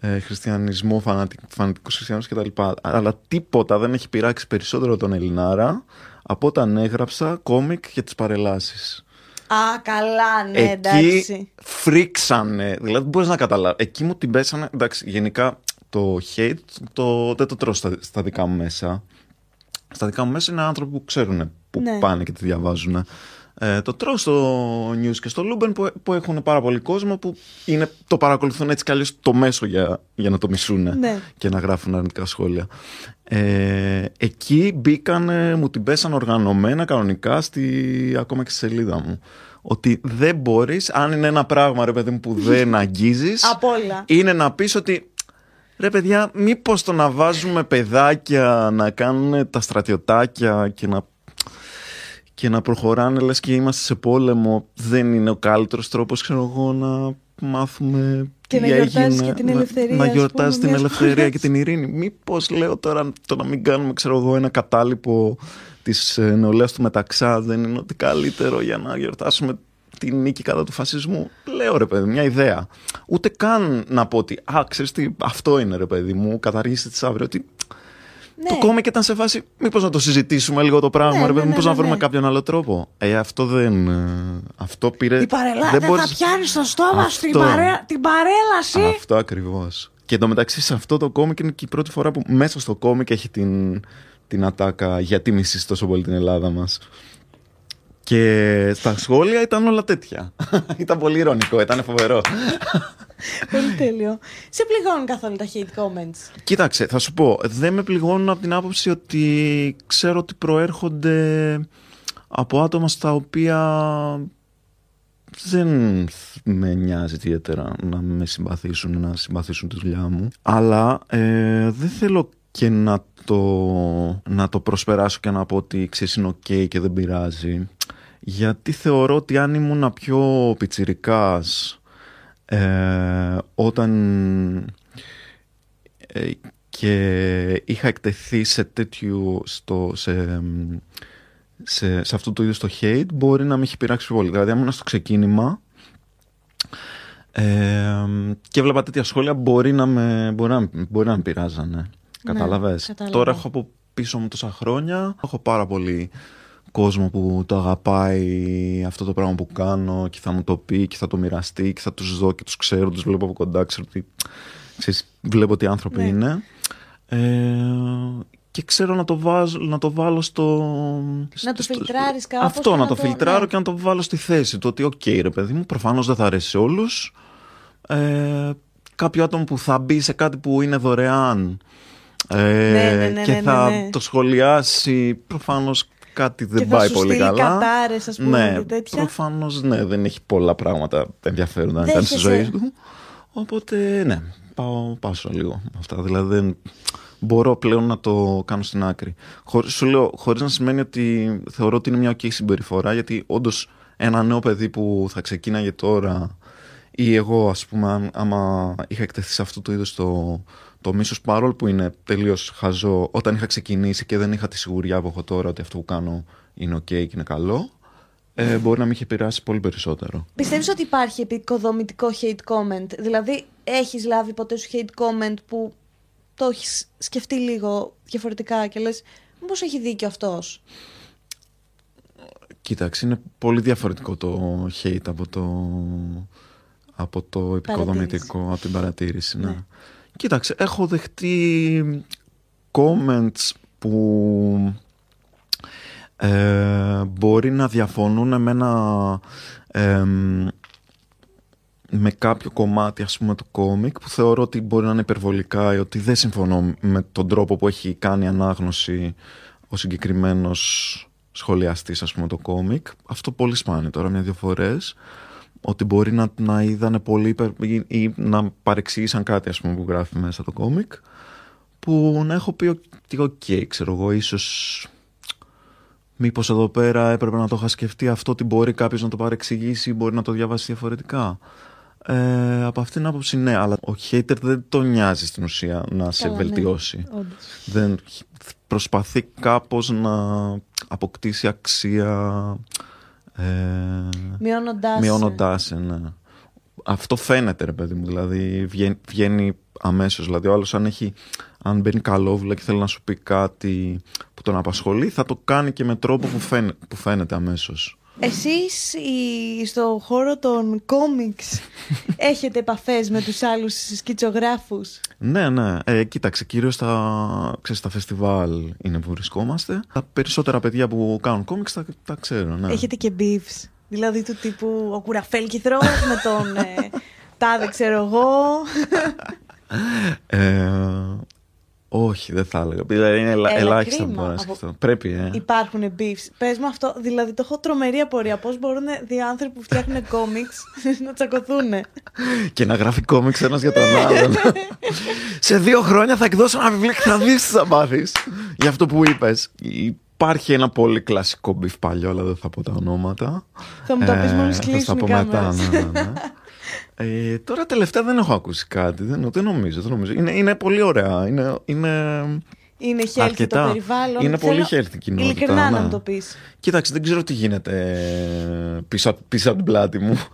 ε, χριστιανισμό, φανατικ, φανατικούς χριστιανούς κτλ. Αλλά τίποτα δεν έχει πειράξει περισσότερο τον Ελληνάρα από όταν έγραψα κόμικ για τις παρελάσεις. Α, καλά, ναι, Εκεί εντάξει. φρίξανε. Δηλαδή, μπορείς να καταλάβει. Εκεί μου την πέσανε. Εντάξει, γενικά το hate το, δεν το τρώω στα, στα δικά μου μέσα. Στα δικά μου μέσα είναι άνθρωποι που ξέρουν που Ναι. πάνε και τη διαβάζουν. Ε, το τρώω στο news και στο Luben που, που έχουν πάρα πολύ κόσμο που είναι, το παρακολουθούν έτσι κι αλλιώς το μέσο για, για να το μισούν Ναι. και να γράφουν αρνητικά σχόλια. Ε, εκεί μπήκαν, μου την πέσαν οργανωμένα κανονικά στη, ακόμα και στη σελίδα μου. Ότι δεν μπορείς, αν είναι ένα πράγμα ρε παιδί μου που δεν αγγίζεις, Απ' όλα. είναι να πεις ότι ρε παιδιά μήπως το να βάζουμε παιδάκια να κάνουν τα στρατιωτάκια και να, και να προχωράνε λες και είμαστε σε πόλεμο δεν είναι ο καλύτερος τρόπος ξέρω εγώ να μάθουμε Και τι να γιορτάζεις έγινε, και την να- ελευθερία, να ας γιορτάζεις πούμε, την μιας ελευθερία χώρας. και την ειρήνη μήπως λέω τώρα το να μην κάνουμε ξέρω εγώ ένα κατάλοιπο της ε, νεολαίας του Μεταξά δεν είναι ότι καλύτερο για να γιορτάσουμε τη νίκη κατά του φασισμού; Λέω ρε παιδί, μια ιδέα. Ούτε καν να πω ότι, α, ξέρεις τι, αυτό είναι ρε παιδί μου, καταργήστε τις αύριο. Ότι Ναι. Το κόμμα και ήταν σε φάση, μήπως να το συζητήσουμε λίγο το πράγμα, Ναι, ρε παιδί, ναι, ναι, μήπως ναι, να βρούμε ναι. κάποιον άλλο τρόπο. Ε, αυτό δεν, ε, αυτό πήρε... Η παρελά... δεν δεν μπορείς- θα πιάνεις στο στόμα σου την, Αυτό. παρέ... την παρέλαση. Αυτό ακριβώς. Και εντωμεταξύ σε αυτό το κόμικ είναι και η πρώτη φορά που μέσα στο κόμικ έχει την, την ατάκα γιατί μισείς τόσο πολύ την Ελλάδα μας. Και στα σχόλια ήταν όλα τέτοια. ήταν πολύ ηρωνικό, ήταν φοβερό. Πολύ τέλειο. Σε πληγώνουν καθόλου τα hate comments; Κοίταξε, θα σου πω, δεν με πληγώνουν από την άποψη ότι ξέρω ότι προέρχονται από άτομα στα οποία δεν με νοιάζει ιδιαίτερα να με συμπαθήσουν ή να συμπαθήσουν τη δουλειά μου. Αλλά ε, δεν θέλω και να το, να το προσπεράσω και να πω ότι ξέρεις είναι ok και δεν πειράζει. Γιατί θεωρώ ότι αν ήμουν πιο πιτσιρικάς ε, όταν ε, και είχα εκτεθεί σε τέτοιου στο, σε, σε, σε αυτό το είδος το hate μπορεί να με έχει πειράξει πιο πολύ. Δηλαδή αν ήμουν στο ξεκίνημα ε, και έβλεπα τέτοια σχόλια μπορεί να με, μπορεί να, μπορεί να με πειράζανε. Κατάλαβες; κατάλαβα. Τώρα έχω από πίσω μου τόσα χρόνια. Έχω πάρα πολύ κόσμο που το αγαπάει αυτό το πράγμα που κάνω και θα μου το πει και θα το μοιραστεί και θα τους δω και τους ξέρω, τους βλέπω από κοντά, ξέρω ότι ξέρεις, βλέπω τι άνθρωποι Ναι. είναι. Ε, και ξέρω να το, βάζω, να το βάλω στο... Να το στο- φιλτράρεις κάπως Αυτό, και να να το το- φιλτράρω ναι. και να το βάλω στη θέση του ότι οκ ρε παιδί μου, προφανώς δεν θα αρέσει σε όλους. Ε, κάποιο άτομο που θα μπει σε κάτι που είναι δωρεάν ε, Ναι, ναι, ναι, και ναι, θα ναι, ναι. το σχολιάσει προφανώς κάτι δεν και θα πάει σου πολύ στείλει καλά. κατάρες, ας πούμε, ναι, και τέτοια. προφανώς ναι, δεν έχει πολλά πράγματα ενδιαφέροντα να κάνει στη Δέχεσαι. ζωή του. Οπότε ναι, πάω πάσω λίγο με αυτά. Δηλαδή δεν μπορώ πλέον να το κάνω στην άκρη. Χωρίς, σου λέω, χωρίς να σημαίνει ότι θεωρώ ότι είναι μια ok συμπεριφορά, γιατί όντως ένα νέο παιδί που θα ξεκίναγε τώρα ή εγώ ας πούμε αν- άμα είχα εκτεθεί σε αυτό το είδος το, το μίσος παρόλο που είναι τελείως χαζό όταν είχα ξεκινήσει και δεν είχα τη σιγουριά που έχω τώρα ότι αυτό που κάνω είναι ok και είναι καλό ε, μπορεί να με είχε επηρεάσει πολύ περισσότερο. Πιστεύεις ότι υπάρχει επικοδομητικό hate comment, δηλαδή έχεις λάβει ποτέ σου hate comment που το έχεις σκεφτεί λίγο διαφορετικά και λες μήπως έχει δίκιο αυτός; Κοίταξε, είναι πολύ διαφορετικό το hate από το, από το επικοδομητικό, από την παρατήρηση. Ναι. Ναι. Κοίταξε, έχω δεχτεί comments που ε, μπορεί να διαφωνούν με ένα εμ, με κάποιο κομμάτι ας πούμε του κόμικ που θεωρώ ότι μπορεί να είναι υπερβολικά ή ότι δεν συμφωνώ με τον τρόπο που έχει κάνει ανάγνωση ο συγκεκριμένος σχολιαστής ας πούμε το κόμικ αυτό πολύ σπάνιο τώρα μια-δυο φορές ότι μπορεί να, να είδανε πολύ υπερ, ή, ή να παρεξήγησαν κάτι ας πούμε που γράφει μέσα το κόμικ που να έχω πει ότι οκ ξέρω εγώ ίσως μήπως εδώ πέρα έπρεπε να το είχα σκεφτεί αυτό ότι μπορεί κάποιος να το παρεξηγήσει ή μπορεί να το διαβάσει διαφορετικά. Ε, από αυτήν την άποψη ναι, αλλά ο hater δεν τον νοιάζει στην ουσία να σε Καλά, ναι. βελτιώσει. Όντως. Δεν προσπαθεί κάπως να αποκτήσει αξία ε, Μειώνοντάς. μειώνοντάς σε, ναι. Αυτό φαίνεται ρε παιδί μου, δηλαδή βγαίνει, βγαίνει αμέσως. Δηλαδή ο άλλος αν, έχει, αν μπαίνει καλόβουλα και θέλει να σου πει κάτι που τον απασχολεί, θα το κάνει και με τρόπο που, φαίνε, που φαίνεται αμέσως. Εσείς οι- στο χώρο των κόμιξ έχετε επαφές με τους άλλους σκητσογράφους; Ναι, ναι. Ε, κοίταξε, κυρίως στα, ξέρεις, στα φεστιβάλ είναι που βρισκόμαστε. Τα περισσότερα παιδιά που κάνουν κόμιξ τα, τα ξέρω, ναι. Έχετε και beefs. Δηλαδή του τύπου ο κουραφέλκυθρος με τον ε, τάδε ξέρω εγώ. Ε, όχι, δεν θα έλεγα. Δηλαδή είναι ελα- Έλα, ελάχιστα κρίμα. που μπορώ να Από- σκεφτώ. Πρέπει, ε. Υπάρχουν beefs. Πες μου αυτό, δηλαδή το έχω τρομερή απορία. Πώς μπορούν δύο άνθρωποι που φτιάχνουν κόμιξ να τσακωθούν. Και να γράφει κόμιξ ένας για τον άλλον. Σε δύο χρόνια θα εκδώσω ένα βιβλίο και θα δεις τι θα μάθεις. Για αυτό που είπες. Υπάρχει ένα πολύ κλασικό beef παλιό, αλλά δεν θα πω τα ονόματα. Θα μου τα πεις μόλις θα στα κλείσουν οι πω μετά, κάμερες. ναι, ναι, ναι. Ε, τώρα τελευταία δεν έχω ακούσει κάτι. Δεν, δεν νομίζω. Δεν νομίζω. Είναι, είναι πολύ ωραία. Είναι, είναι... Είναι healthy Αρκετά. το περιβάλλον. Είναι πολύ Θέλω healthy η κοινότητα, Ειλικρινά να ναι. μου το πεις. Κοίταξε, δεν ξέρω τι γίνεται ε, πίσω, απ- πίσω από την πλάτη μου.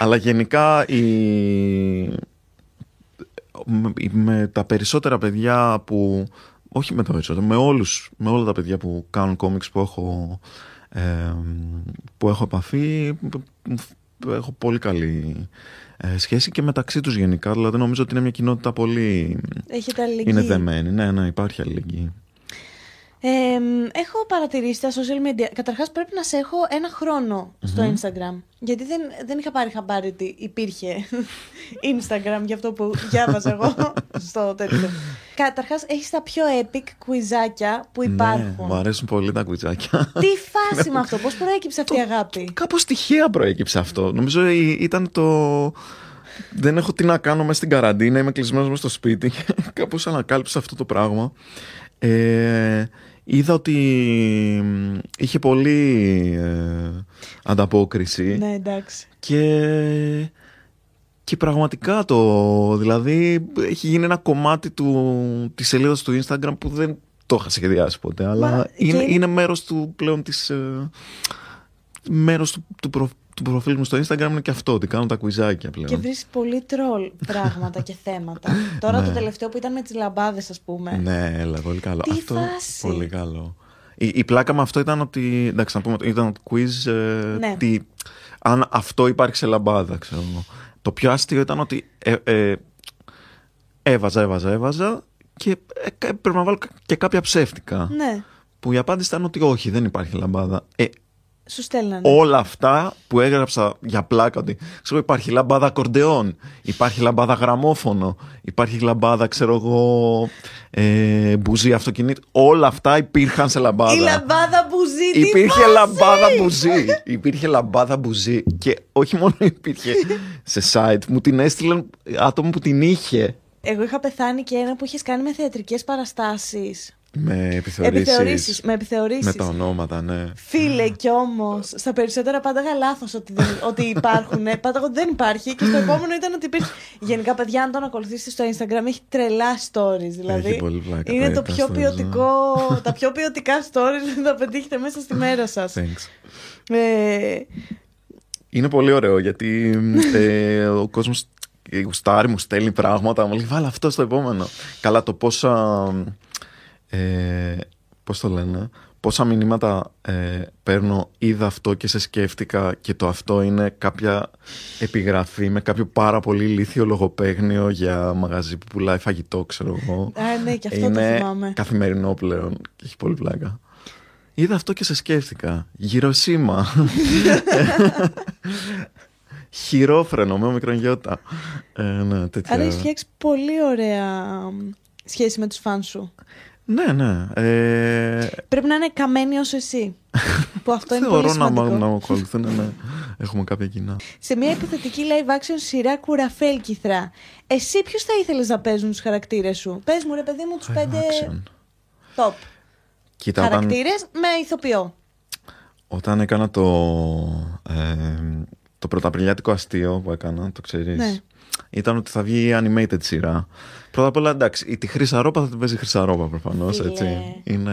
Αλλά γενικά η... με- με τα περισσότερα παιδιά που... Όχι με τα περισσότερα, με, όλους, με όλα τα παιδιά που κάνουν κόμιξ που έχω, ε, που έχω επαφή, έχω πολύ καλή ε, σχέση και μεταξύ τους γενικά. Δηλαδή νομίζω ότι είναι μια κοινότητα πολύ... Έχετε αλληλεγγύη. Είναι δεμένη. Ναι, ναι, υπάρχει αλληλεγγύη. Ε, έχω παρατηρήσει τα social media. Καταρχάς πρέπει να σε έχω ένα χρόνο στο Instagram. Γιατί δεν, δεν είχα πάρει χαμπάρι ότι υπήρχε Instagram για αυτό που διάβαζα εγώ στο τέτοιο. Καταρχάς έχεις τα πιο epic κουιζάκια που Ναι, υπάρχουν. μου αρέσουν πολύ τα κουιτσάκια. Τι φάση με αυτό, πώς προέκυψε αυτή η αγάπη; Κάπως τυχαία προέκυψε αυτό. Νομίζω ε, ήταν το... Δεν έχω τι να κάνω μέσα στην καραντίνα, είμαι κλεισμένος μέσα στο σπίτι και κάπως ανακάλυψα αυτό το πράγμα. Ε, είδα ότι μ, είχε πολύ ε, ανταπόκριση ναι, εντάξει. και, και πραγματικά το, δηλαδή έχει γίνει ένα κομμάτι του, της σελίδας του Instagram που δεν το είχα σχεδιάσει ποτέ, αλλά Μα, είναι, και- είναι μέρος του πλέον της, ε, μέρος του, του, προ- του προφίλ μου στο Instagram είναι και αυτό, ότι κάνω τα κουιζάκια πλέον. Και βρεις πολύ τρόλ πράγματα και θέματα. Τώρα το Ναι. τελευταίο που ήταν με τις λαμπάδες ας πούμε. Ναι, έλα, πολύ καλό. Τι αυτό, φάση. πολύ καλό. Η, η πλάκα με αυτό ήταν ότι, εντάξει να πούμε, ότι ήταν quiz, ε, Ναι. τι, αν αυτό υπάρχει σε λαμπάδα, ξέρω εγώ. Το πιο άστιο ήταν ότι ε, ε, έβαζα, έβαζα, έβαζα και ε, κα- πρέπει να βάλω κα- και κάποια ψεύτικα. Ναι, Που η απάντηση ήταν ότι όχι, δεν υπάρχει λαμπάδα. Ε, σου στέλνανε. όλα αυτά που έγραψα για πλάκα ότι ξέρω, υπάρχει λαμπάδα ακορντεόν, υπάρχει λαμπάδα γραμμόφωνο, υπάρχει λαμπάδα ξέρω εγώ ε, μπουζί αυτοκινήτου. Όλα αυτά υπήρχαν σε λαμπάδα. Η λαμπάδα μπουζί, τι Υπήρχε φάση! λαμπάδα μπουζί. Υπήρχε λαμπάδα μπουζί. Και όχι μόνο υπήρχε σε site, μου την έστειλαν άτομο που την είχε. Εγώ είχα πεθάνει και ένα που είχες κάνει με θεατρικές παραστάσεις. Με επιθεωρήσεις. Επιθεωρήσεις, με επιθεωρήσεις. Με τα ονόματα, ναι. Φίλε, κι όμως, στα περισσότερα πάνταγα λάθος ότι, δεν- ότι υπάρχουν. Πάνταγα ότι δεν υπάρχει. Και στο επόμενο ήταν ότι υπήρχε. Γενικά, παιδιά, αν τον ακολουθήσετε στο Instagram, έχει τρελά stories. Δηλαδή, Έχει πολύ πλάκα είναι τα- το τα πιο stories, ποιοτικό. τα πιο ποιοτικά stories που θα πετύχετε μέσα στη μέρα σας. Thanks. Ε, Είναι πολύ ωραίο γιατί ε, ο κόσμος η γουστάρι μου στέλνει πράγματα μου λέει βάλε αυτό στο επόμενο καλά το πόσα ε, πώς το λένε πόσα μηνύματα ε, παίρνω είδα αυτό και σε σκέφτηκα και το αυτό είναι κάποια επιγραφή με κάποιο πάρα πολύ ηλίθιο λογοπαίγνιο για μαγαζί που πουλάει φαγητό ξέρω εγώ α, ναι, και αυτό είναι το θυμάμαι. καθημερινό πλέον και έχει πολύ πλάκα Είδα αυτό και σε σκέφτηκα. Γυροσύμα. Χειρόφρενο με μικρογιώτα. Ε, ναι, τέτοια. Άρα έχεις φτιάξει πολύ ωραία σχέση με τους φαν σου. Ναι, ναι. Ε, Πρέπει να είναι καμένοι όσο εσύ. που αυτό είναι πολύ θεωρώ να, σημαντικό. μ- να με ακολουθούν. Ναι. Έχουμε κάποια κοινά. Σε μια υποθετική live action σειρά κουραφέλκυθρα, εσύ ποιου θα ήθελες να παίζουν τους χαρακτήρες σου; Πες μου, ρε παιδί μου, τους Live πέντε action. top. Κοίτα, όταν, Χαρακτήρες με ηθοποιό. όταν έκανα το, ε, το πρωταπριλιάτικο αστείο που έκανα, το ξέρεις, Ναι. ήταν ότι θα βγει animated σειρά. Πρώτα απ' όλα, εντάξει, η τη Χρύσα Ρώπα θα την παίζει η Χρύσα Ρώπα προφανώς, Φίλε. έτσι. Είναι...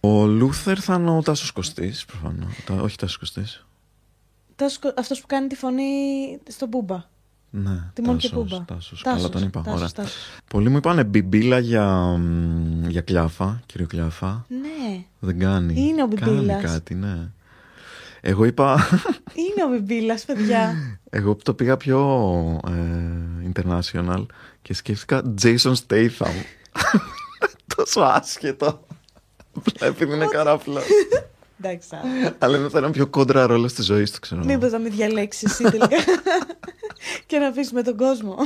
Ο Λούθερ θα είναι ο Τάσος Κωστής, προφανώς. Τα- όχι Τάσος Κωστής. Τάσος- Αυτός που κάνει τη φωνή στο Πούμπα. Ναι, Τιμόν και Τάσος, Πούμπα. Τάσος. Καλά τον είπα. Τάσος, Ωραία. Τάσος. Πολλοί μου είπανε Μπιμπίλα για, μ, για Κλιάφα, κύριο Κλιάφα. Ναι, Δεν κάνει. Είναι ο Μπιμπίλας. Κάνει κάτι, ναι. Εγώ είπα, είναι ο Μπιμπίλας, παιδιά. εγώ το πήγα πιο ε, international και σκέφτηκα Jason Statham. Τόσο άσχετο. Βλέπει είναι καράφλα. Εντάξει, άρα. Αλλά είναι θα είναι πιο κόντρα ρόλο στη ζωής του, ξέρω. Μήπως να μην διαλέξεις εσύ τελικά. και να αφήσουμε τον κόσμο.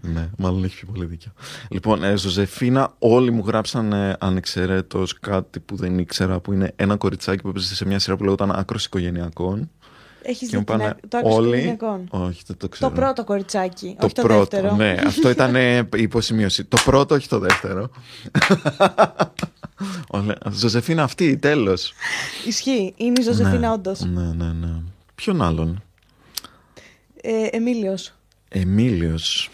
ναι, μάλλον έχει πιο πολύ δίκιο. Λοιπόν, ε, Ζωζεφίνα, όλοι μου γράψαν ε, ανεξαιρέτως κάτι που δεν ήξερα, που είναι ένα κοριτσάκι που έπαιζε σε μια σειρά που λέγονταν Άκρος Οικογενειακών. Έχεις Και μου δει την πάνε άκρη- το άκρη των όλοι. γυναικών. Όχι, δεν το ξέρω. Το πρώτο κοριτσάκι, Το όχι το πρώτο, δεύτερο. ναι. Αυτό ήταν ε, η υποσημείωση. Το πρώτο, όχι το δεύτερο. Όλα- Ζωζεφίνα αυτή, τέλος. Ισχύει, είναι η Ζωζεφίνα ναι, όντως. Ναι, ναι, ναι. Ποιον άλλον; Ε, Εμίλιος. Εμίλιος.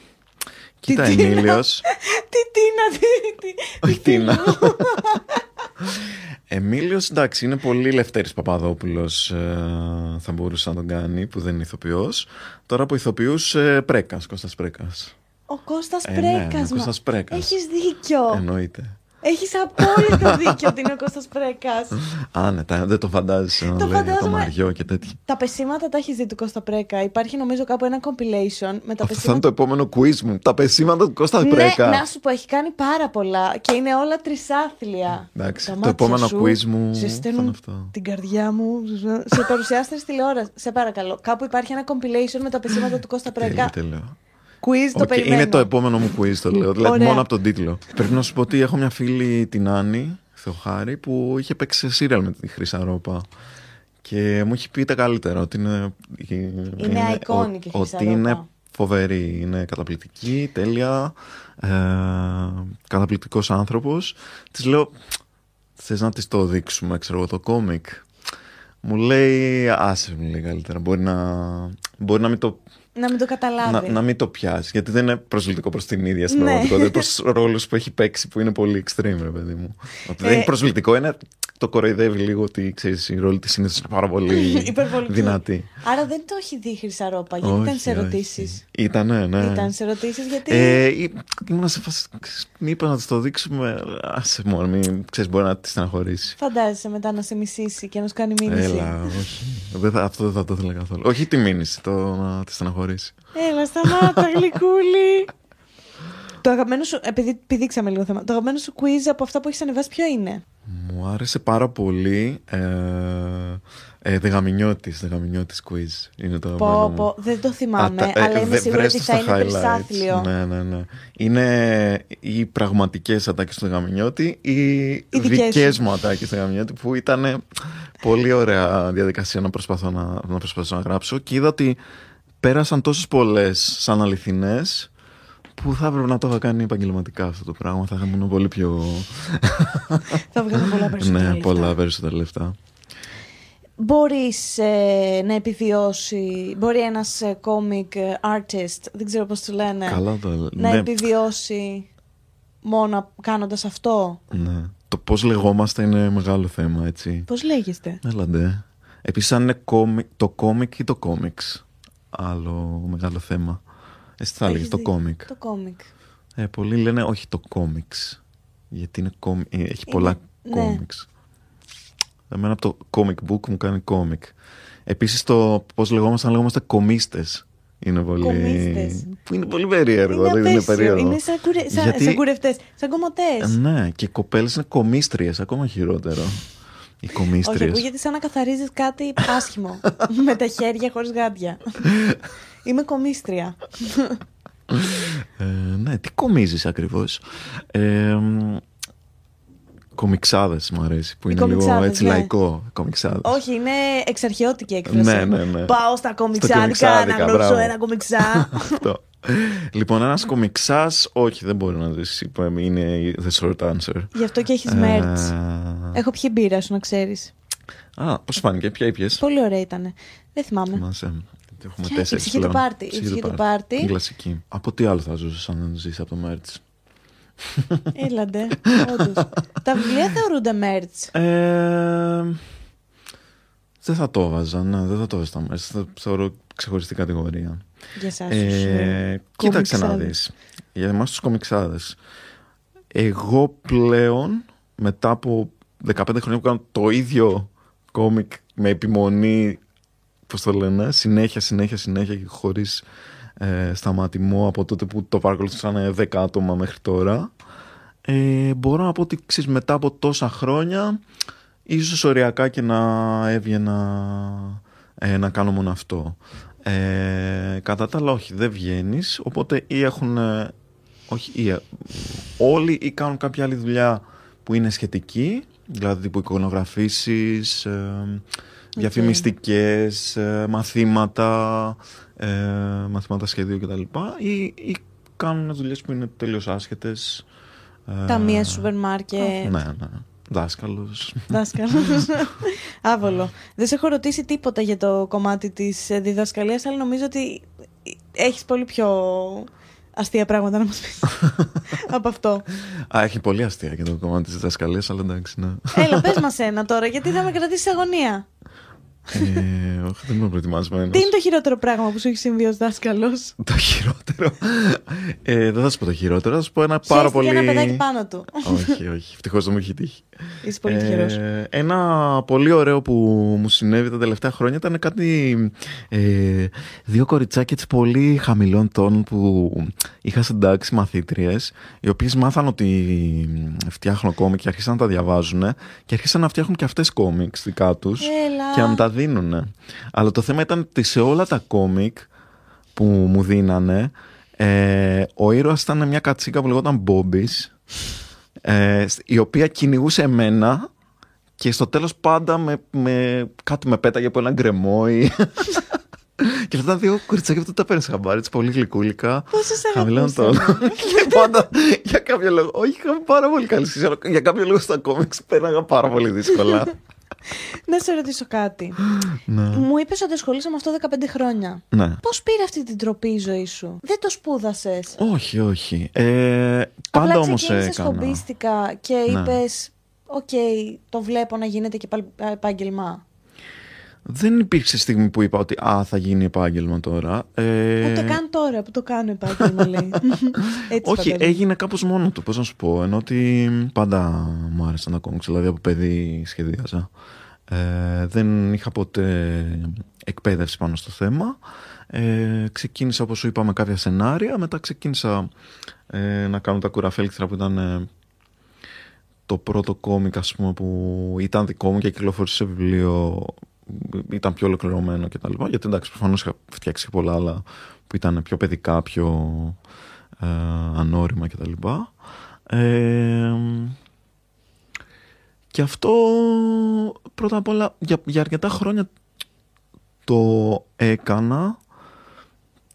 Κοίτα, Τι Τίνα. Εμίλιος. Τι Τίνα, τι, τι, Όχι τι Τίνα. Φίλη μου. Εμίλιος, εντάξει, είναι πολύ Λευτέρης Παπαδόπουλος ε, θα μπορούσε να τον κάνει, που δεν είναι ηθοποιός. Τώρα από ηθοποιούς ε, Πρέκας, Κώστας Πρέκας. Ο Κώστας Ε, ναι, ναι, Πρέκας. ο Κώστας μα. Πρέκας. Έχεις δίκιο. Εννοείται. Έχεις απόλυτο δίκιο ότι είναι ο Κώστας Πρέκας. Α, ναι, τα- δεν το φαντάζεσαι να Το λέει για το φαντάζομαι. Μαριό και τέτοια. τα πεσήματα τα έχεις δει του Κώστα Πρέκα. Υπάρχει νομίζω κάπου ένα compilation με τα Αυτό θα είναι το πεσήματα. επόμενο quiz μου. Τα πεσήματα του Κώστα Ναι, Πρέκα. να σου πω, έχει κάνει πάρα πολλά και είναι όλα τρισάθλια. Εντάξει, Τα το μάτια επόμενο σου quiz μου σε θα είναι στέλνουν αυτό. την καρδιά μου. σε παρουσιάστρε τηλεόραση. Σε παρακαλώ. Κάπου υπάρχει ένα compilation με τα πεσήματα του Κώστα Τέλειο, Πρέκα. τέλειο. Quiz το Οκ, περιμένω. είναι το επόμενο μου quiz το λέω. Δηλαδή Ωραία. μόνο από τον τίτλο. Πρέπει να σου πω ότι έχω μια φίλη την Άννη Θεοχάρη που είχε παίξει σε σύριαλ με τη Χρυσά Ρόπα. Και μου έχει πει τα καλύτερα. Ότι είναι, Είναι iconic η ο- Χρυσά Ότι είναι Ρόπα. φοβερή. Είναι καταπληκτική, τέλεια. Ε, καταπληκτικός άνθρωπος. Της λέω, θες να της το δείξουμε, ξέρω εγώ, το κόμικ. Μου λέει, άσε μου λέει καλύτερα. Μπορεί να, μπορεί να μην το Να μην το καταλάβει. να, να μην το πιάσει, γιατί δεν είναι προσβλητικό προς την ίδια στην Ναι. πραγματικότητα. Προ ρόλους που έχει παίξει που είναι πολύ extreme, ρε παιδί μου. Ότι δεν Ε, είναι προσβλητικό, είναι. Το κοροϊδεύει λίγο ότι ξέρεις, η ρόλη της συνήθω είναι πάρα πολύ Υπερβολική. δυνατή. Άρα δεν το έχει δει η Χρυσά Ρόπα, γιατί ήταν σε Όχι, ερωτήσεις. όχι. Ήτανε, ναι. Ήταν σε ερωτήσεις, γιατί. Ε, ή- ήμουν σε φάση. Μη είπα να της το δείξουμε. Άσε μόνο, μην ξέρεις, μπορεί να της στεναχωρήσει. Φαντάζεσαι μετά να σε μισήσει και να σου κάνει μήνυση. Έλα, όχι. Δεν θα- αυτό δεν θα το ήθελα καθόλου. Όχι τη μήνυση, το να τη στεναχωρήσει. Έλα, σταμάτα, γλυκούλη. το αγαπημένο σου, επειδή πηδήξαμε λίγο θέμα, το αγαπημένο σου quiz από αυτά που έχεις ανεβάσει ποιο είναι; Μου άρεσε πάρα πολύ ε, ε, Δεγαμινιώτης, Δεγαμινιώτης quiz. Είναι το αγαπημένο Πω, μου. πω, δεν το Α, θυμάμαι, τα- ε, αλλά είμαι δε- σίγουρη βρες ότι το θα στα είναι highlights. τρισάθλιο. Ναι, ναι, ναι. Είναι οι πραγματικές ατάκες του Δεγαμινιώτη ή οι δικές δικές σου. μου ατάκες του Δεγαμινιώτη που ήταν πολύ ωραία διαδικασία να προσπαθώ να, να, προσπαθώ να γράψω και είδα ότι πέρασαν τόσες πολλές σαν αληθινές που θα έπρεπε να το είχα κάνει επαγγελματικά αυτό το πράγμα. Θα ήμουν πολύ πιο. θα βγάλω πολλά περισσότερα. ναι, λεφτά. πολλά περισσότερα λεφτά. Μπορείς ε, να επιβιώσει, μπορεί ένας ε, comic ε, artist, δεν ξέρω πώς το λένε, Καλά το να ναι, επιβιώσει μόνο κάνοντας αυτό; ναι. Το πώς λεγόμαστε είναι μεγάλο θέμα, έτσι. Πώς λέγεστε; Έλαντε. Επίσης, αν είναι κόμι- το κόμικ ή το κόμιξ. Άλλο μεγάλο θέμα. Εσύ θα έλεγες Έχεις το δίκιο. κόμικ. Το comic. Ε, πολλοί λένε όχι το κόμιξ. Γιατί είναι κόμι... ε, έχει πολλά ναι. κόμιξ. Εμένα από το comic book μου κάνει κόμικ. Επίσης το πώς λεγόμαστε, αν λεγόμαστε κομίστες. Είναι πολύ... Κομίστες. Που είναι πολύ περίεργο. Είναι δεν είναι απέσιο, περίεργο. είναι σαν, κουρε... σαν, Γιατί- σαν κουρευτές, σαν Ε, κομματές. Ναι, και οι κοπέλες είναι κομίστριες, ακόμα χειρότερο. Οι Όχι, κομίστριες. ακούγεται σαν να καθαρίζεις κάτι άσχημο. με τα χέρια χωρίς γάντια. Είμαι κομίστρια. Ε, ναι, τι κομίζεις ακριβώς; Ε, μ, κομιξάδες μου αρέσει, που Οι είναι λίγο κομιξάδες, έτσι ναι. λαϊκό. Κομιξάδες. Όχι, είναι εξαρχαιώτικη έκφραση. Ναι, ναι, ναι. Πάω στα κομιξάδικα να κομιξάδικα, γλώσσω μπράβο. ένα κομιξά. Αυτό. Λοιπόν, ένας κομιξάς, όχι, δεν μπορεί να δεις. είπαμε, Είναι the short answer. Γι' αυτό και έχεις Ε, merch. Έχω πιει μπύρα σου, να ξέρεις. Α, πώς φάνηκε, ποια ήπιες; Πολύ ωραία ήταν. Δεν θυμάμαι. Θυμάσαι. Έχουμε Ποια- τέσσερις η ψυχή του πάρτι, η ψυχή του πάρτι. Την κλασική. Από τι άλλο θα ζούσες αν δεν ζήσει από το merch; Έλαντε, όντως. Τα βιβλία θεωρούνται merch. Ε, δεν θα το έβαζα, ναι, δεν θα το έβαζα στα merch. Θα θεωρώ ξεχωριστή κατηγορία. Για εσάς Ε, τους, ε, κοίταξε να κομιξάδες. δεις. Για εμάς τους κομιξάδες. Εγώ πλέον, μετά από 15 χρόνια που κάνω το ίδιο κόμικ με επιμονή, πώς το λένε, συνέχεια, συνέχεια, συνέχεια και χωρίς ε, σταματημό από τότε που το παρακολουθούσαν 10 άτομα μέχρι τώρα, ε, μπορώ να πω ότι ξέρεις, μετά από τόσα χρόνια, ίσως οριακά και να έβγαινα ε, να κάνω μόνο αυτό. Ε, κατά τα άλλα όχι, δεν βγαίνεις, οπότε ή έχουν, ε, όχι ή, ε, όλοι ή κάνουν κάποια άλλη δουλειά που είναι σχετική, δηλαδή τύπου εικονογραφήσεις, ε, διαφημιστικές, ε, μαθήματα, ε, μαθήματα σχεδίου κτλ. Ή, ή κάνουν δουλειές που είναι τελείως άσχετες. ε, Ταμεία σούπερ μάρκετ. Ναι, ναι. Δάσκαλος. Δάσκαλος. Άβολο. Δεν σε έχω ρωτήσει τίποτα για το κομμάτι της διδασκαλίας, αλλά νομίζω ότι έχεις πολύ πιο αστεία πράγματα να μας πεις από αυτό. Α, έχει πολύ αστεία και το κομμάτι της διδασκαλίας, αλλά εντάξει, ναι. Έλα, πες μας ένα τώρα, γιατί θα με κρατήσεις αγωνία; Ε, όχι, δεν είμαι προετοιμασμένος. Τι είναι το χειρότερο πράγμα που σου έχει συμβεί ως δάσκαλος; Το χειρότερο. Ε, δεν θα σου πω το χειρότερο, θα σου πω ένα πάρα πολύ. ένα παιδάκι πάνω του. όχι, όχι. Ευτυχώς δεν μου έχει τύχει. Είσαι πολύ τυχερός. Ε, ένα πολύ ωραίο που μου συνέβη τα τελευταία χρόνια ήταν κάτι. Ε, δύο κοριτσάκια έτσι πολύ χαμηλών τόνων που είχα συντάξει μαθήτριες, οι οποίες μάθαν ότι φτιάχνω κόμικ και αρχίσαν να τα διαβάζουν και αρχίσαν να φτιάχνουν και αυτές κόμικς δικά τους Έλα. και να μου τα δίνουν. Αλλά το θέμα ήταν ότι σε όλα τα κόμικ που μου δίνανε, ε, ο ήρωας ήταν μια κατσίκα που λεγόταν Μπόμπης, ε, η οποία κυνηγούσε εμένα και στο τέλος πάντα με, με, κάτι με πέταγε από ένα γκρεμό ή... και αυτά τα δύο κοριτσάκια που τα παίρνεις χαμπάρι, έτσι πολύ γλυκούλικα. Πόσο σε Χαμηλών αγαπούσα. τόνων. και πάντα για κάποιο λόγο. Όχι, είχαμε πάρα πολύ καλή σχέση. αλλά Για κάποιο λόγο στα κόμιξ πέραγα πάρα πολύ δύσκολα. Να σε ρωτήσω κάτι. ναι. Μου είπες ότι ασχολείσαι με αυτό 15 χρόνια. ναι. Πώς πήρε αυτή την τροπή η ζωή σου, Δεν το σπούδασες; Όχι, όχι. Ε, πάντα Απλά όμως ξεκίνησες έκανα. χομπίστικα και Ναι. είπες Οκ, το βλέπω να γίνεται και πάλι επάγγελμα. Δεν υπήρξε στιγμή που είπα ότι α, θα γίνει επάγγελμα τώρα. Ε, Ούτε καν τώρα που το κάνω επάγγελμα, λέει. Έτσι όχι, φαντάζομαι. έγινε κάπως μόνο του, πώς να σου πω. Ενώ ότι πάντα μου άρεσαν τα κόμιξ, δηλαδή από παιδί σχεδίαζα. Ε, δεν είχα ποτέ εκπαίδευση πάνω στο θέμα. Ε, ξεκίνησα, όπως σου είπα, με κάποια σενάρια. Μετά ξεκίνησα ε, να κάνω τα κουραφέλκτρα που ήταν ε, το πρώτο κόμικ, ας πούμε, που ήταν δικό μου και κυκλοφορήσε σε βιβλίο ήταν πιο ολοκληρωμένο και τα λοιπά. Γιατί εντάξει, προφανώς είχα φτιάξει και πολλά άλλα που ήταν πιο παιδικά, πιο ε, ανώριμα και τα λοιπά. Ε, και αυτό πρώτα απ' όλα για, για αρκετά χρόνια το έκανα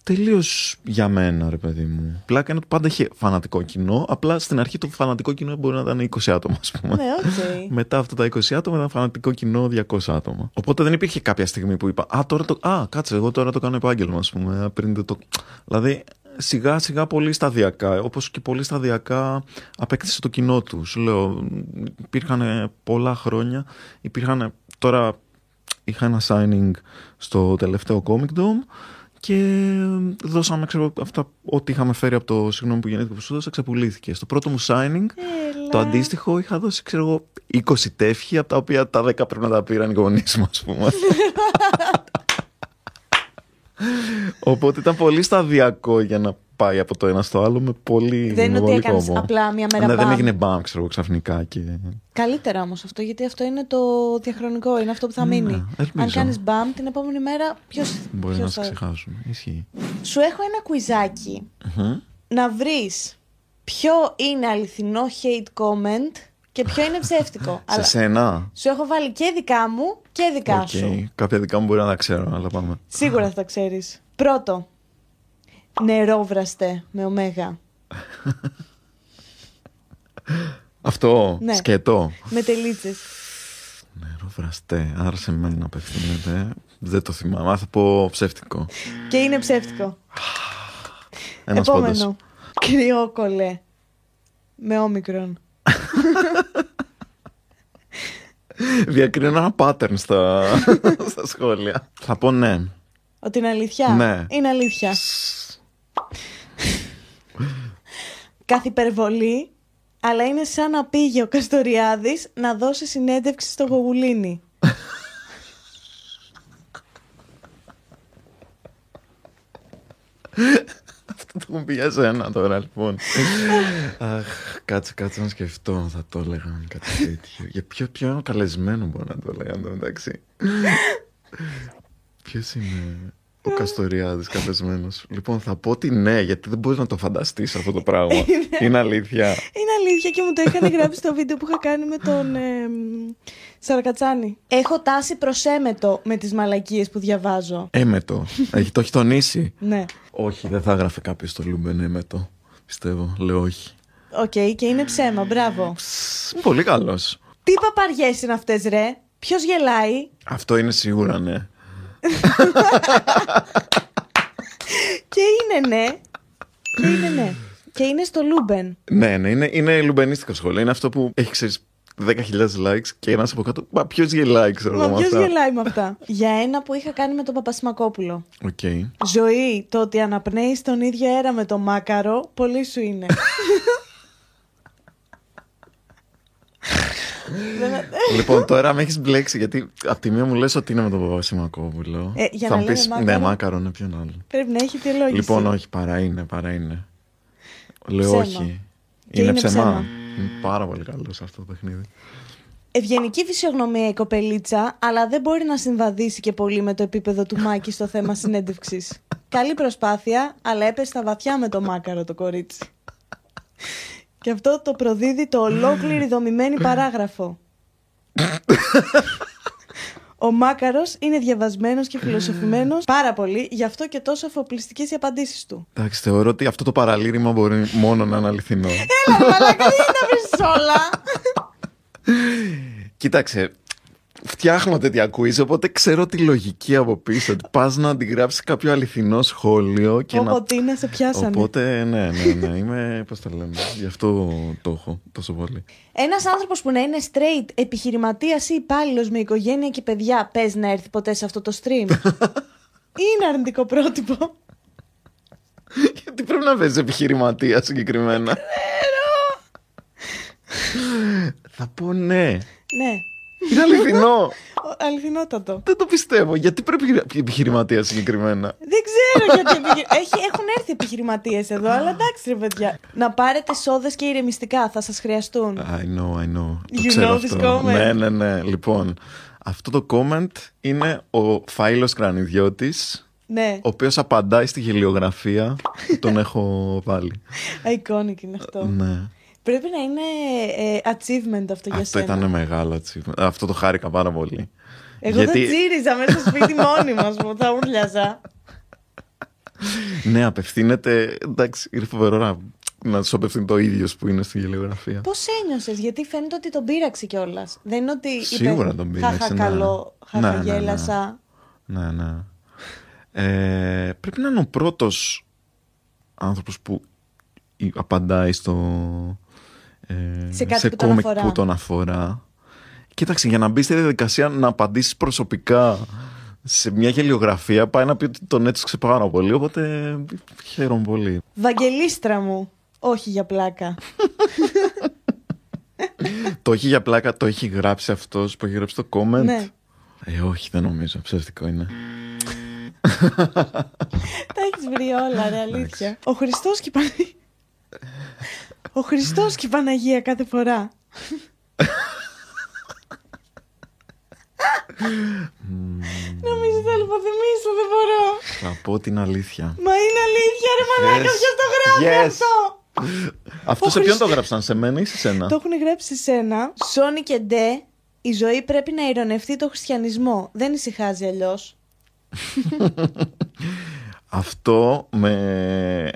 τελείως για μένα, ρε παιδί μου. Πλάκα είναι ότι πάντα είχε φανατικό κοινό. Απλά στην αρχή το φανατικό κοινό μπορεί να ήταν 20 άτομα, ας πούμε. Ναι, οκ. Μετά αυτά τα 20 άτομα ήταν φανατικό κοινό 200 άτομα. Οπότε δεν υπήρχε κάποια στιγμή που είπα Α, τώρα το. Α, κάτσε, εγώ τώρα το κάνω επάγγελμα, ας πούμε. Πριν δεν το. Δηλαδή, σιγά σιγά πολύ σταδιακά. Όπως και πολύ σταδιακά απέκτησε το κοινό του. Σου λέω, υπήρχαν πολλά χρόνια. Υπήρχαν. Τώρα είχα ένα signing στο τελευταίο Comic Dome και δώσαμε ξέρω, αυτά ό,τι είχαμε φέρει από το συγγνώμη που γεννήθηκε που σου δώσα ξεπουλήθηκε. Στο πρώτο μου signing Έλα. το αντίστοιχο είχα δώσει, ξέρω εγώ, 20 τεύχη, από τα οποία τα 10 πρέπει να τα πήραν οι γονείς μου, ας πούμε. Οπότε ήταν πολύ σταδιακό για να πάει από το ένα στο άλλο με πολύ Δεν είναι με ότι πολύ έκανες κόπο. απλά μία μέρα Ναι, δεν μπαμ. έγινε μπαμ, ξέρω εγώ, ξαφνικά και... Καλύτερα όμως αυτό, γιατί αυτό είναι το διαχρονικό, είναι αυτό που θα Ναι, μείνει. ελπίζω. Αν κάνεις μπαμ την επόμενη μέρα, ποιο. Μπορεί να σε ξεχάσουν. Ισχύει. Σου έχω ένα κουιζάκι Μμμ. να βρεις ποιο είναι αληθινό hate comment και ποιο είναι ψεύτικο. Σε σένα; Σου έχω βάλει και δικά μου και δικά Οκ. σου. Κάποια δικά μου μπορεί να τα ξέρω, αλλά πάμε. Σίγουρα θα τα ξέρεις. Πρώτο. Νερόβραστε με ωμέγα. Αυτό, Ναι. σκέτο. Με τελίτσες. Νερό βραστέ, άρα σε μένα απευθύνεται. Δεν το θυμάμαι, θα πω ψεύτικο. Και είναι ψεύτικο. Ένας Επόμενο. πόντος. Κρυόκολε. Με όμικρον. Διακρίνω ένα pattern στα, στα σχόλια. Θα πω ναι. Ότι είναι αλήθεια; Ναι. Είναι αλήθεια. Κάθε υπερβολή, αλλά είναι σαν να πήγε ο Καστοριάδης να δώσει συνέντευξη στο Γογουλίνι. Αυτό το έχουν πει για σένα τώρα, λοιπόν. Αχ, κάτσε, κάτσε να σκεφτώ. Θα το έλεγα κάτι τέτοιο. Για ποιο, ποιο καλεσμένο μπορώ να το έλεγα, εν τω μεταξύ; Ποιος είναι; Ο Καστοριάδης καλεσμένο. Λοιπόν, θα πω ότι ναι, γιατί δεν μπορείς να το φανταστείς αυτό το πράγμα. είναι αλήθεια. Είναι αλήθεια και μου το είχαν γράψει στο βίντεο που είχα κάνει με τον ε, μ, Σαρακατσάνη. Έχω τάση προς έμετο με τις μαλακίες που διαβάζω. Έμετο. Έχει, το έχει τονίσει. Ναι. όχι, δεν θα έγραφε κάποιος στο Λούμπεν έμετο. Πιστεύω. Λέω όχι. Οκ, και είναι ψέμα, μπράβο. Ψ, Πολύ καλός. Τι παπαριές είναι αυτές ρε, ποιος γελάει; Αυτό είναι σίγουρα ναι. Και είναι ναι. Και είναι ναι. Και είναι στο Λούμπεν. Ναι, ναι, είναι, είναι λουμπενίστικο σχόλιο. Είναι αυτό που έχει ξέρεις 10.000 likes και ένας από κάτω. Μα ποιος γελάει, ξέρω εγώ. Μα με ποιος αυτά. γελάει με αυτά. Για ένα που είχα κάνει με τον Παπασημακόπουλο. Οκ. Ζωή, το ότι αναπνέεις τον ίδιο αέρα με το Μάκαρο, πολύ σου είναι. Δεν- λοιπόν, τώρα με έχεις μπλέξει γιατί από τη μία μου λες ότι είναι με τον Παπασημακόπουλο. Ε, για Θα να μου λέμε πεις, μάκαρο. Ναι, μάκαρο, ναι, ποιον άλλο. Πρέπει να έχει τη λόγηση. Λοιπόν, όχι, παρά είναι, παρά είναι. Λέω Ψέμα. όχι. Και είναι είναι ψεμά. ψέμα. Είναι πάρα πολύ καλός σε αυτό το παιχνίδι. Ευγενική φυσιογνωμία η κοπελίτσα, αλλά δεν μπορεί να συμβαδίσει και πολύ με το επίπεδο του Μάκη στο θέμα συνέντευξης. Καλή προσπάθεια, αλλά έπεσε στα βαθιά με το μάκαρο το κορίτσι. Και αυτό το προδίδει το ολόκληρη δομημένη παράγραφο. Ο Μάκαρος είναι διαβασμένος και φιλοσοφημένος πάρα πολύ, γι' αυτό και τόσο αφοπλιστικές οι απαντήσεις του. Εντάξει, θεωρώ ότι αυτό το παραλήρημα μπορεί μόνο να είναι αληθινό. Έλα, ρε μαλάκα, δεν τα βρει όλα; Κοίταξε, φτιάχνω τέτοια quiz, οπότε ξέρω τη λογική από πίσω. Ότι πας να αντιγράψεις κάποιο αληθινό σχόλιο και να. Όπω τι να σε πιάσανε. Οπότε, ναι, ναι, ναι. Είμαι, πώς το λένε. Γι' αυτό το έχω τόσο πολύ. Ένας άνθρωπος που να είναι straight, επιχειρηματίας ή υπάλληλος με οικογένεια και παιδιά, πες να έρθει ποτέ σε αυτό το stream; είναι αρνητικό πρότυπο. Γιατί πρέπει να παίζει επιχειρηματίας συγκεκριμένα; Θα πω ναι. ναι. Είναι αληθινό. Ο- Αληθινότατο. Δεν το πιστεύω. Γιατί πρέπει επιχειρηματία συγκεκριμένα; Δεν ξέρω γιατί. επιχει- Έχει, έχουν έρθει επιχειρηματίες εδώ, αλλά εντάξει, ρε παιδιά. Να πάρετε σόδες και ηρεμιστικά, θα σας χρειαστούν. I know, I know. Το You ξέρω know this αυτό. comment. Ναι, ναι, ναι. Λοιπόν, αυτό το comment είναι ο Φάιλος Κρανιδιώτης, ναι, ο οποίος απαντάει στη γελιογραφία που τον έχω βάλει. iconic είναι αυτό. ναι. Πρέπει να είναι ε, achievement αυτό για Αυτό σένα. ήταν μεγάλο achievement. Αυτό το χάρηκα πάρα πολύ. Εγώ Γιατί- θα τσίριζα μέσα στο σπίτι μόνη μας μου, θα ούρλιαζα. Ναι, απευθύνεται. Εντάξει, είναι φοβερό να, να σου απευθύνει το ίδιο που είναι στη γελιογραφία. Πώς ένιωσες, Γιατί φαίνεται ότι τον πείραξε κιόλας. Δεν είναι ότι. είπε, Σίγουρα τον πείραξε, Χαχα ναι. καλό, Ναι, ναι, ναι. χαχαγέλασα. Ναι, ναι. Ε, πρέπει να είναι ο πρώτος άνθρωπος που η- απαντάει στο... Ε, Σε κάτι που τον comic αφορά. που τον αφορά. Κοίταξε, για να μπει στη διαδικασία να απαντήσεις προσωπικά σε μια γελιογραφία πάει να πει ότι τον έτρωξε πάρα πολύ, οπότε χαίρομαι πολύ. Βαγγελίστρα μου. Όχι για πλάκα. το έχει για πλάκα, το έχει γράψει αυτός που έχει γράψει το comment; ναι. Ε, όχι, δεν νομίζω, ψεύτικο είναι. Τα έχεις βρει όλα, ρε αλήθεια. Ο Χριστός και η Παναγία. Ο Χριστός και η Παναγία κάθε φορά. Νομίζω θα λιποθυμίσω, δεν μπορώ. Θα πω την αλήθεια. Μα είναι αλήθεια, ρε μαλάκα, Yes. ποιος το γράφει Yes. αυτό; Αυτό Ο σε ποιον Χριστ- το γράψαν, σε μένα ή σε σένα; Το έχουν γράψει σε σένα. Σόνι και Ντε, η ζωή πρέπει να ηρωνευτεί το χριστιανισμό. Δεν ησυχάζει αλλιώς. Αυτό με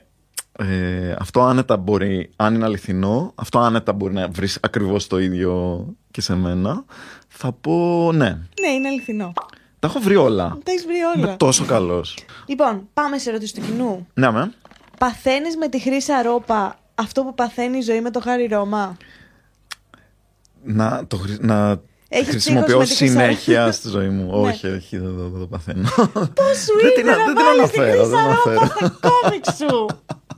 Ε, αυτό άνετα μπορεί, αν είναι αληθινό, αυτό άνετα μπορεί να βρεις ακριβώς το ίδιο και σε μένα. Θα πω ναι. Ναι, είναι αληθινό. Τα έχω βρει όλα. Τα έχεις βρει όλα. Είμαι τόσο καλός. Λοιπόν, πάμε σε ερωτήσεις του κοινού. Ναι, με. Παθαίνεις με τη χρήση αρόπα αυτό που παθαίνει η ζωή με το Χάρι Ρώμα; Να, το, χρη- να Έχεις χρησιμοποιώ ψύχος με τη χρυσά- συνέχεια στη ζωή μου. Ναι. όχι, όχι, δεν, δεν- δεν το παθαίνω. Πώς σου Δεν ήρθε την- να δεν την βάλεις τη αναφέρω, Χρύσα δεν αναφέρω. Ρώπα στα κόμικ σου;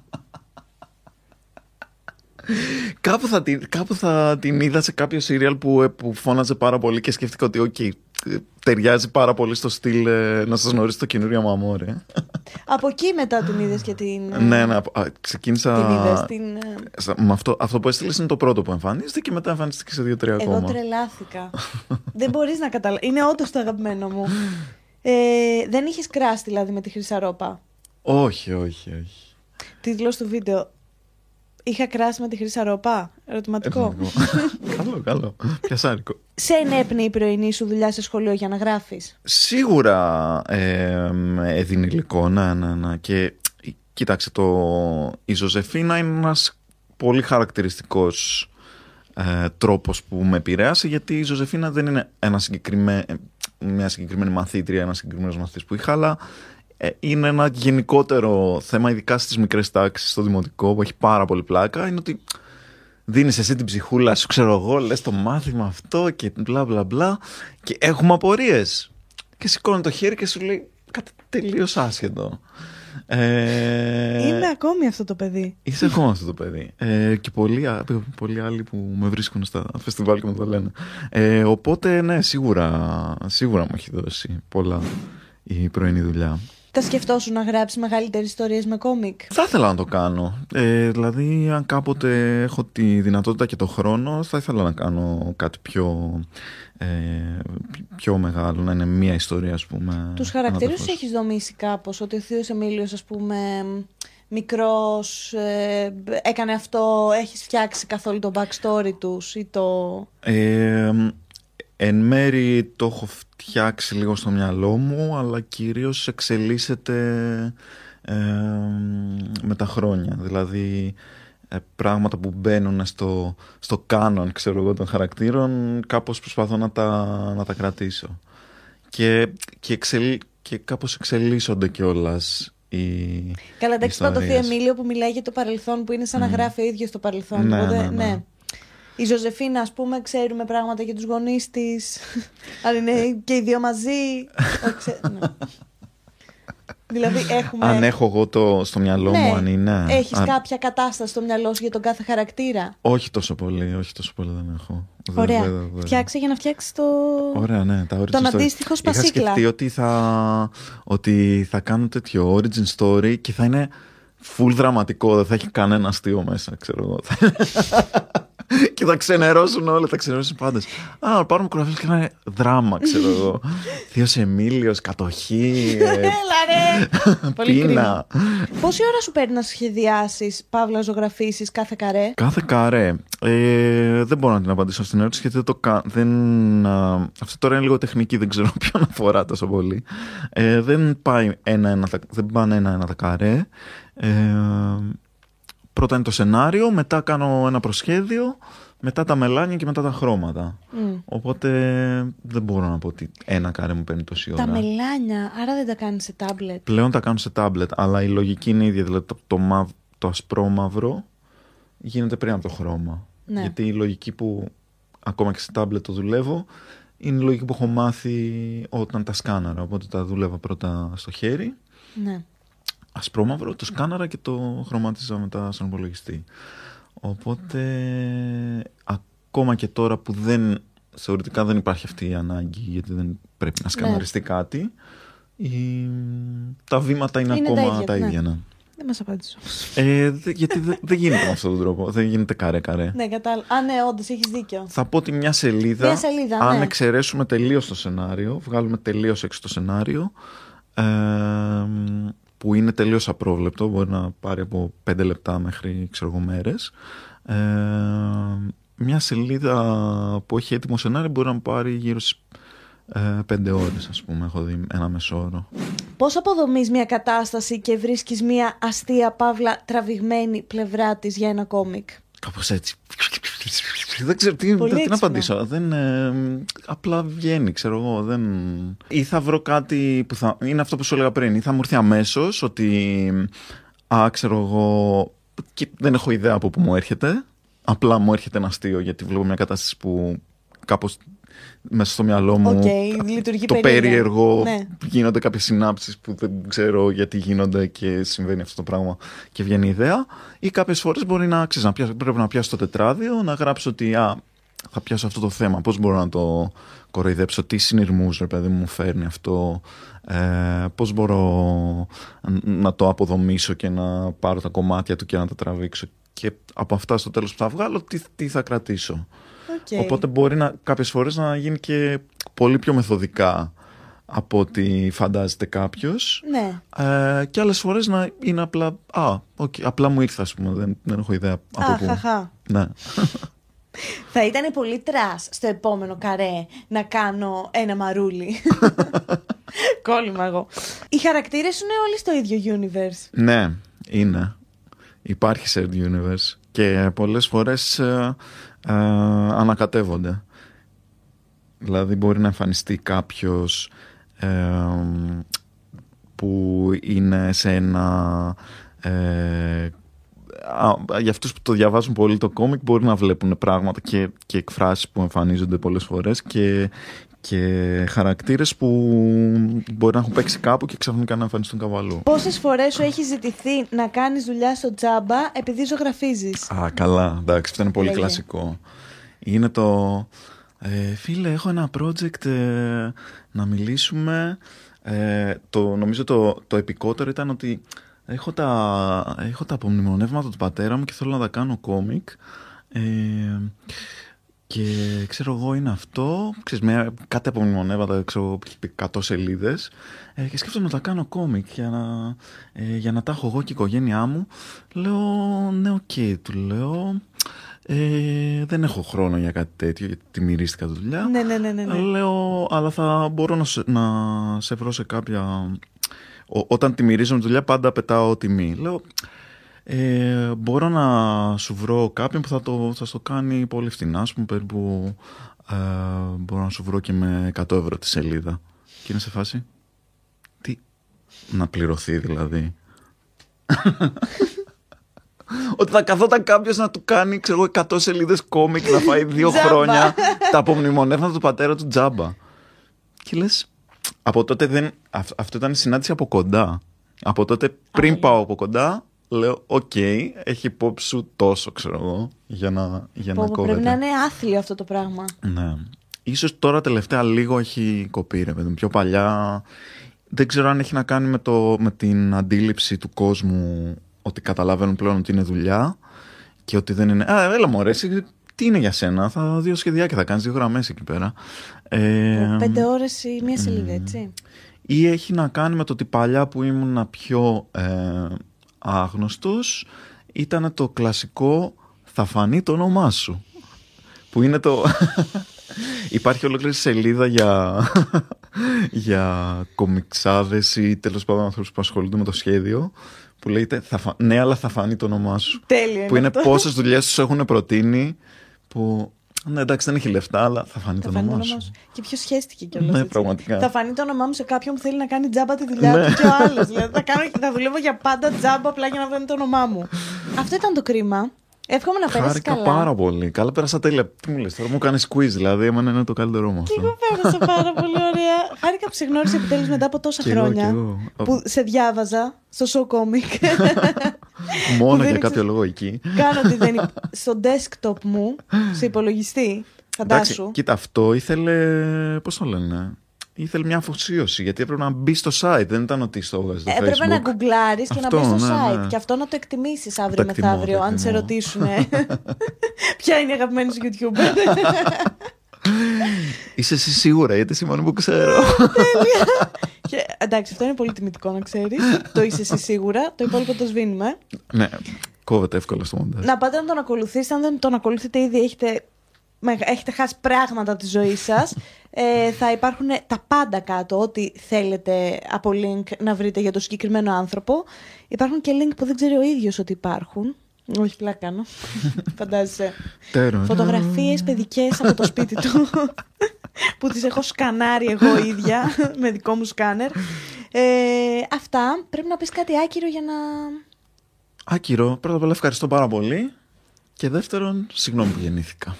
κάπου, θα την, κάπου θα την είδα σε κάποιο σίριαλ που, ε, που φώναζε πάρα πολύ και σκέφτηκα ότι οκ, ε, ταιριάζει πάρα πολύ στο στυλ ε, να σας γνωρίσει το καινούριο μου αμόρε. Από εκεί μετά την είδες και την. ε, ναι, ναι, α, ξεκίνησα... Την είδες, την. ε, Σα- με αυτό, αυτό που έστειλες είναι το πρώτο που εμφανίζεται και μετά εμφανίστηκε σε δύο-τρία Εγώ ακόμα. τρελάθηκα. δεν μπορείς να καταλάβει. Είναι όντως το αγαπημένο μου. Ε, δεν είχες κράσει δηλαδή με τη χρυσαρόπα. Όχι, όχι, όχι. Τίτλος του βίντεο. Είχα κράσει με τη χρυσαρόπα. Ερωτηματικό. Ερωτηματικό. καλό, καλό. Πιασάρικο. Σε ενέπνεε η πρωινή σου δουλειά σε σχολείο για να γράφεις; Σίγουρα ε, με έδινε υλικό, ναι, ναι, ναι. Και κοίταξε, το, η Ζωζεφίνα είναι ένας πολύ χαρακτηριστικός ε, τρόπος που με επηρέασε, γιατί η Ζωζεφίνα δεν είναι ένα συγκεκριμέ, μια συγκεκριμένη μαθήτρια, ένας συγκεκριμένος μαθητής που είχα, αλλά ε, είναι ένα γενικότερο θέμα, ειδικά στις μικρές τάξεις, στο δημοτικό, που έχει πάρα πολύ πλάκα, είναι ότι δίνεις εσύ την ψυχούλα σου, ξέρω εγώ, λες το μάθημα αυτό και μπλα μπλα μπλα και έχουμε απορίες. Και σηκώνει το χέρι και σου λέει κάτι τελείως άσχετο. Ε, Είμαι ακόμη αυτό το παιδί. Είσαι ακόμα αυτό το παιδί. Ε, και πολλοί, α- πολλοί άλλοι που με βρίσκουν στα φεστιβάλ και μου το λένε. Ε, οπότε, ναι, σίγουρα, σίγουρα μου έχει δώσει πολλά η πρωινή δουλειά. Θα σκεφτόσουν να γράψει μεγαλύτερες ιστορίες με κόμικ. Θα ήθελα να το κάνω. Ε, δηλαδή, αν κάποτε έχω τη δυνατότητα και το χρόνο, θα ήθελα να κάνω κάτι πιο, ε, πιο μεγάλο, να είναι μία ιστορία, ας πούμε. Τους χαρακτήρε ανατεχώς. του έχεις δομήσει κάπως. Ότι ο Θείος Εμίλιος, ας πούμε, μικρός, έκανε αυτό, έχεις φτιάξει καθόλου το backstory τους ή το. Ε, εν μέρη το έχω φτιάξει λίγο στο μυαλό μου, αλλά κυρίως εξελίσσεται ε, με τα χρόνια. Δηλαδή, ε, πράγματα που μπαίνουν στο, στο κάνον, ξέρω εγώ, των χαρακτήρων, κάπως προσπαθώ να τα, να τα κρατήσω. Και, και, εξελ, και κάπως εξελίσσονται κιόλας οι Καλά, εντάξει, είπα το Θείο ιστορίες. Εμίλιο που μιλάει για το παρελθόν, που είναι σαν να γράφει ο ίδιος το παρελθόν. Ναι, Οπότε, ναι, ναι. Η Ζωζεφίνα, ας πούμε, ξέρουμε πράγματα για τους γονείς της. Αν είναι και οι δύο μαζί. Όχι, ξέ- ναι. δηλαδή, έχουμε. Αν έχω εγώ το στο μυαλό Ναι. μου, αν είναι. Έχεις αν- κάποια κατάσταση στο μυαλό σου για τον κάθε χαρακτήρα; Όχι τόσο πολύ, όχι τόσο πολύ δεν έχω. Δεν- Ωραία. δεν- δεν- Φτιάξε για να φτιάξεις το. Ωραία, ναι, τα origin Τον story. αντίστοιχο Είχα Σπασίκλα. σκεφτεί ότι θα, ότι θα κάνω τέτοιο origin story και θα είναι full δραματικό, δεν θα έχει κανένα αστείο μέσα, ξέρω εγώ. και θα ξενερώσουν όλοι, θα ξενερώσουν πάντες. Α, να πάρουμε κουραβέλ και να είναι δράμα, ξέρω εγώ. Θείος Εμίλιος, κατοχή, ε, Έλα ρε! Πολύ κρίμα. πείνα. Πόση ώρα σου παίρνει να σχεδιάσεις, παύλα ζωγραφίσεις κάθε καρέ; Κάθε καρέ. Ε, δεν μπορώ να την απαντήσω αυτήν την ερώτηση γιατί δεν το κάνω. Δεν, α, αυτό τώρα είναι λίγο τεχνική, δεν ξέρω ποιον αφορά τόσο πολύ. Ε, δεν πάει ένα-ένα, τα- δεν πάνε ένα-ένα τα καρέ. Ε, πρώτα είναι το σενάριο, μετά κάνω ένα προσχέδιο, μετά τα μελάνια και μετά τα χρώματα. Μμ. Οπότε δεν μπορώ να πω ότι ένα καρέ μου παίρνει τόση ώρα. Τα μελάνια, άρα δεν τα κάνεις σε τάμπλετ. Πλέον τα κάνω σε τάμπλετ, αλλά η λογική είναι ίδια. Δηλαδή το, το, μαύ, το ασπρόμαυρο γίνεται πριν από το χρώμα. Ναι. Γιατί η λογική που ακόμα και σε τάμπλετ το δουλεύω είναι η λογική που έχω μάθει όταν τα σκάναρα. Οπότε τα δούλευα πρώτα στο χέρι, Ναι. Ασπρόμαυρο, το σκάναρα και το χρωμάτιζα μετά στον υπολογιστή. Οπότε ακόμα και τώρα που δεν θεωρητικά δεν υπάρχει αυτή η ανάγκη γιατί δεν πρέπει Ναι. να σκαναριστεί κάτι η- τα βήματα είναι, Είναι τα ακόμα ίδια, τα ναι. ίδια ναι. Δεν μας απάντησε όμως. Ε, δε- γιατί δεν δεν γίνεται με αυτόν τον τρόπο δεν γίνεται καρέ καρέ ναι, κατάλαβα. Α, ναι, όντως έχεις δίκιο. θα πω ότι μια σελίδα, Μια σελίδα, αν ναι. εξαιρέσουμε τελείως το σενάριο βγάλουμε τελείως έξω το σενάριο ε, που είναι τελείως απρόβλεπτο μπορεί να πάρει από 5 λεπτά μέχρι ξέρω εγώ μέρες ε, μια σελίδα που έχει έτοιμο σενάριο μπορεί να μου πάρει γύρω στις ε, πέντε ώρες ας πούμε έχω δει ένα μεσόωρο. Πώς αποδομείς μια κατάσταση και βρίσκεις μια αστεία παύλα τραβηγμένη πλευρά της για ένα κόμικ; Κάπως έτσι. Δεν ξέρω τι, Πολύ τι να έξυπνα. απαντήσω. Δεν, ε, απλά βγαίνει, ξέρω εγώ. Δεν... Ή θα βρω κάτι που θα. Είναι αυτό που σου έλεγα πριν. Ή θα μου έρθει αμέσως ότι. Α, ξέρω εγώ. Και δεν έχω ιδέα από πού μου έρχεται. Απλά μου έρχεται ένα αστείο γιατί βλέπω μια κατάσταση που κάπως μέσα στο μυαλό μου. Οκ, λειτουργεί το περίεργα. περίεργο Ναι. γίνονται κάποιες συνάψεις που δεν ξέρω γιατί γίνονται και συμβαίνει αυτό το πράγμα και βγαίνει η ιδέα. Ή κάποιες φορές μπορεί να, ξέρεις, να πιάσω, πρέπει να πιάσω το τετράδιο να γράψω ότι α, θα πιάσω αυτό το θέμα. Πώς μπορώ να το κοροϊδέψω τι συνειρμούς ρε παιδί μου μου φέρνει αυτό. Ε, πώς μπορώ να το αποδομήσω και να πάρω τα κομμάτια του και να τα τραβήξω. Και από αυτά στο τέλος που θα βγάλω τι, τι θα κρατήσω Οκ. Οπότε μπορεί να, κάποιες φορές να γίνει και πολύ πιο μεθοδικά από ό,τι φαντάζεται κάποιος Ναι. ε, και άλλες φορές να είναι απλά α, οκ, απλά μου ήρθε ας πούμε δεν, δεν έχω ιδέα από Α, πού χαχα. ναι. Θα ήταν πολύ trash στο επόμενο καρέ να κάνω ένα μαρούλι. Κόλλημα εγώ. Οι χαρακτήρες σου είναι όλοι στο ίδιο universe. ναι, είναι υπάρχει shared universe και πολλές φορές ε, ε, ανακατεύονται. Δηλαδή μπορεί να εμφανιστεί κάποιος ε, που είναι σε ένα ε, α, για αυτούς που το διαβάζουν πολύ το κόμικ μπορεί να βλέπουν πράγματα και, και εκφράσεις που εμφανίζονται πολλές φορές και, και χαρακτήρες που μπορεί να έχουν παίξει κάπου και ξαφνικά να εμφανιστούν καβαλού. Πόσες φορές σου έχει ζητηθεί να κάνεις δουλειά στο τζάμπα επειδή ζωγραφίζεις; Α, καλά, εντάξει, αυτό είναι πολύ Λέγε. κλασικό. Είναι το. Ε, φίλε, έχω ένα project ε, να μιλήσουμε. Ε, το, νομίζω το, το επικότερο ήταν ότι έχω τα, έχω τα απομνημονεύματα του πατέρα μου και θέλω να τα κάνω κόμικ. Ε, και ξέρω εγώ είναι αυτό, ξέρεις, με κάτι απομνημονεύματα, ξέρω εγώ, έχει πει 100 σελίδες ε, και σκέφτομαι να τα κάνω κόμικ για να, ε, για να τα έχω εγώ και η οικογένειά μου. Λέω, ναι, οκ, του λέω, ε, δεν έχω χρόνο για κάτι τέτοιο γιατί τη μυρίστηκα τη δουλειά. Ναι, ναι, ναι, ναι. ναι. Λέω, αλλά θα μπορώ να σε, να σε βρω σε κάποια... Ό- όταν τη μυρίζω τη δουλειά πάντα πετάω τιμή. Λέω, ε, μπορώ να σου βρω κάποιον που θα, το, θα στο κάνει πολύ φθηνά, ας πούμε, περίπου ε, μπορώ να σου βρω και με 100 ευρώ τη σελίδα. Και είναι σε φάση, τι, να πληρωθεί δηλαδή. Ότι θα καθόταν κάποιος να του κάνει, ξέρω εγώ, 100 σελίδες κόμικ να φάει δύο Τζάμπα. χρόνια τα απομνημονεύματα του πατέρα του τζάμπα. Και λες, από τότε δεν. αυ- αυτό ήταν συνάντηση από κοντά. Από τότε πριν πάω από κοντά, λέω: Οκ, έχε υπόψη σου τόσο, ξέρω εγώ, για να, για Πω, να πω, κόβεται. πρέπει να είναι άθλιο αυτό το πράγμα. Ναι. Ίσως τώρα τελευταία λίγο έχει κοπεί, ρε παιδί μου. Πιο παλιά δεν ξέρω αν έχει να κάνει με, το, με την αντίληψη του κόσμου ότι καταλαβαίνουν πλέον ότι είναι δουλειά και ότι δεν είναι. Α, έλα μου εσύ, τι είναι για σένα; Θα δύο σχεδιάκια θα κάνεις δύο γραμμές εκεί πέρα. Ε, Πέντε ώρες ή μία σελίδα, έτσι. ή έχει να κάνει με το ότι παλιά που ήμουν πιο ε, άγνωστος ήταν το κλασικό θα φανεί το όνομά σου που είναι το υπάρχει ολόκληρη σελίδα για για κομιξάδες ή τέλος πάντων ανθρώπους που ασχολούνται με το σχέδιο που λέγεται θα φα... ναι αλλά θα φανεί το όνομά σου Τέλειο που είναι αυτό. πόσες δουλειές τους έχουν προτείνει που ναι εντάξει δεν έχει λεφτά αλλά θα φανεί Θα το φανεί το όνομά όνομά σου σου. Και ποιο σχέστηκε κιόλας. Ναι, πραγματικά. Θα φανεί το όνομά μου σε κάποιον που θέλει να κάνει τζάμπα τη δουλειά Ναι. του και ο άλλος. Δηλαδή θα, κάνω, θα δουλεύω για πάντα τζάμπα απλά για να βγαίνει το όνομά μου. Αυτό ήταν το κρίμα. Εύχομαι να πέρασε Χάρηκα καλά. πάρα πολύ. Καλά, πέρασα τέλεια. Τι μου λες, τώρα μου κάνεις quiz, δηλαδή. Εμένα είναι το καλύτερό μου Και αυτό. εγώ πέρασα πάρα πολύ ωραία. Χάρηκα που σε γνώρισα επιτέλους μετά από τόσα Κι εγώ, χρόνια. κι εγώ. Που σε διάβαζα στο show comic. Μόνο δεν για ήξερα- κάποιο λόγο εκεί. Κάνω ότι δεν. υπ- Στο desktop μου, σε υπολογιστή. Εντάξει, Φαντάσου. κοίτα, αυτό ήθελε. Πώς το λένε. Ήθελε μια αφοσίωση γιατί έπρεπε να μπει στο site. Δεν ήταν ότι στο έβγαζε στο Ε, Έπρεπε να Facebook. γκουγκλάρεις και να Αυτό, μπεις στο ναι, site ναι. και αυτό να το εκτιμήσεις αύριο Το εκτιμώ, μεθαύριο, το αν σε εκτιμώ. ρωτήσουν. Ποια είναι η αγαπημένη σου YouTuber. Είσαι εσύ σίγουρα, γιατί εσύ μόνο που ξέρω. και, εντάξει, αυτό είναι πολύ τιμητικό να ξέρεις. το είσαι εσύ σίγουρα. Το υπόλοιπο το σβήνουμε. ναι, κόβεται εύκολα στο μοντάζ. να πάτε να τον ακολουθήσετε. Αν δεν τον ακολουθείτε ήδη, έχετε έχετε χάσει πράγματα από τη ζωή σας. Ε, θα υπάρχουν τα πάντα κάτω, ό,τι θέλετε από link να βρείτε για το συγκεκριμένο άνθρωπο. Υπάρχουν και link που δεν ξέρει ο ίδιος ότι υπάρχουν. Όχι, πλάκα κάνω. Φαντάζεσαι. Φωτογραφίες παιδικές από το σπίτι του. που τις έχω σκανάρει εγώ ίδια με δικό μου σκάνερ. Ε, αυτά. Πρέπει να πεις κάτι άκυρο για να... Άκυρο. Πρώτα απ' όλα ευχαριστώ πάρα πολύ. Και δεύτερον, συγγνώμη που γεννήθηκα.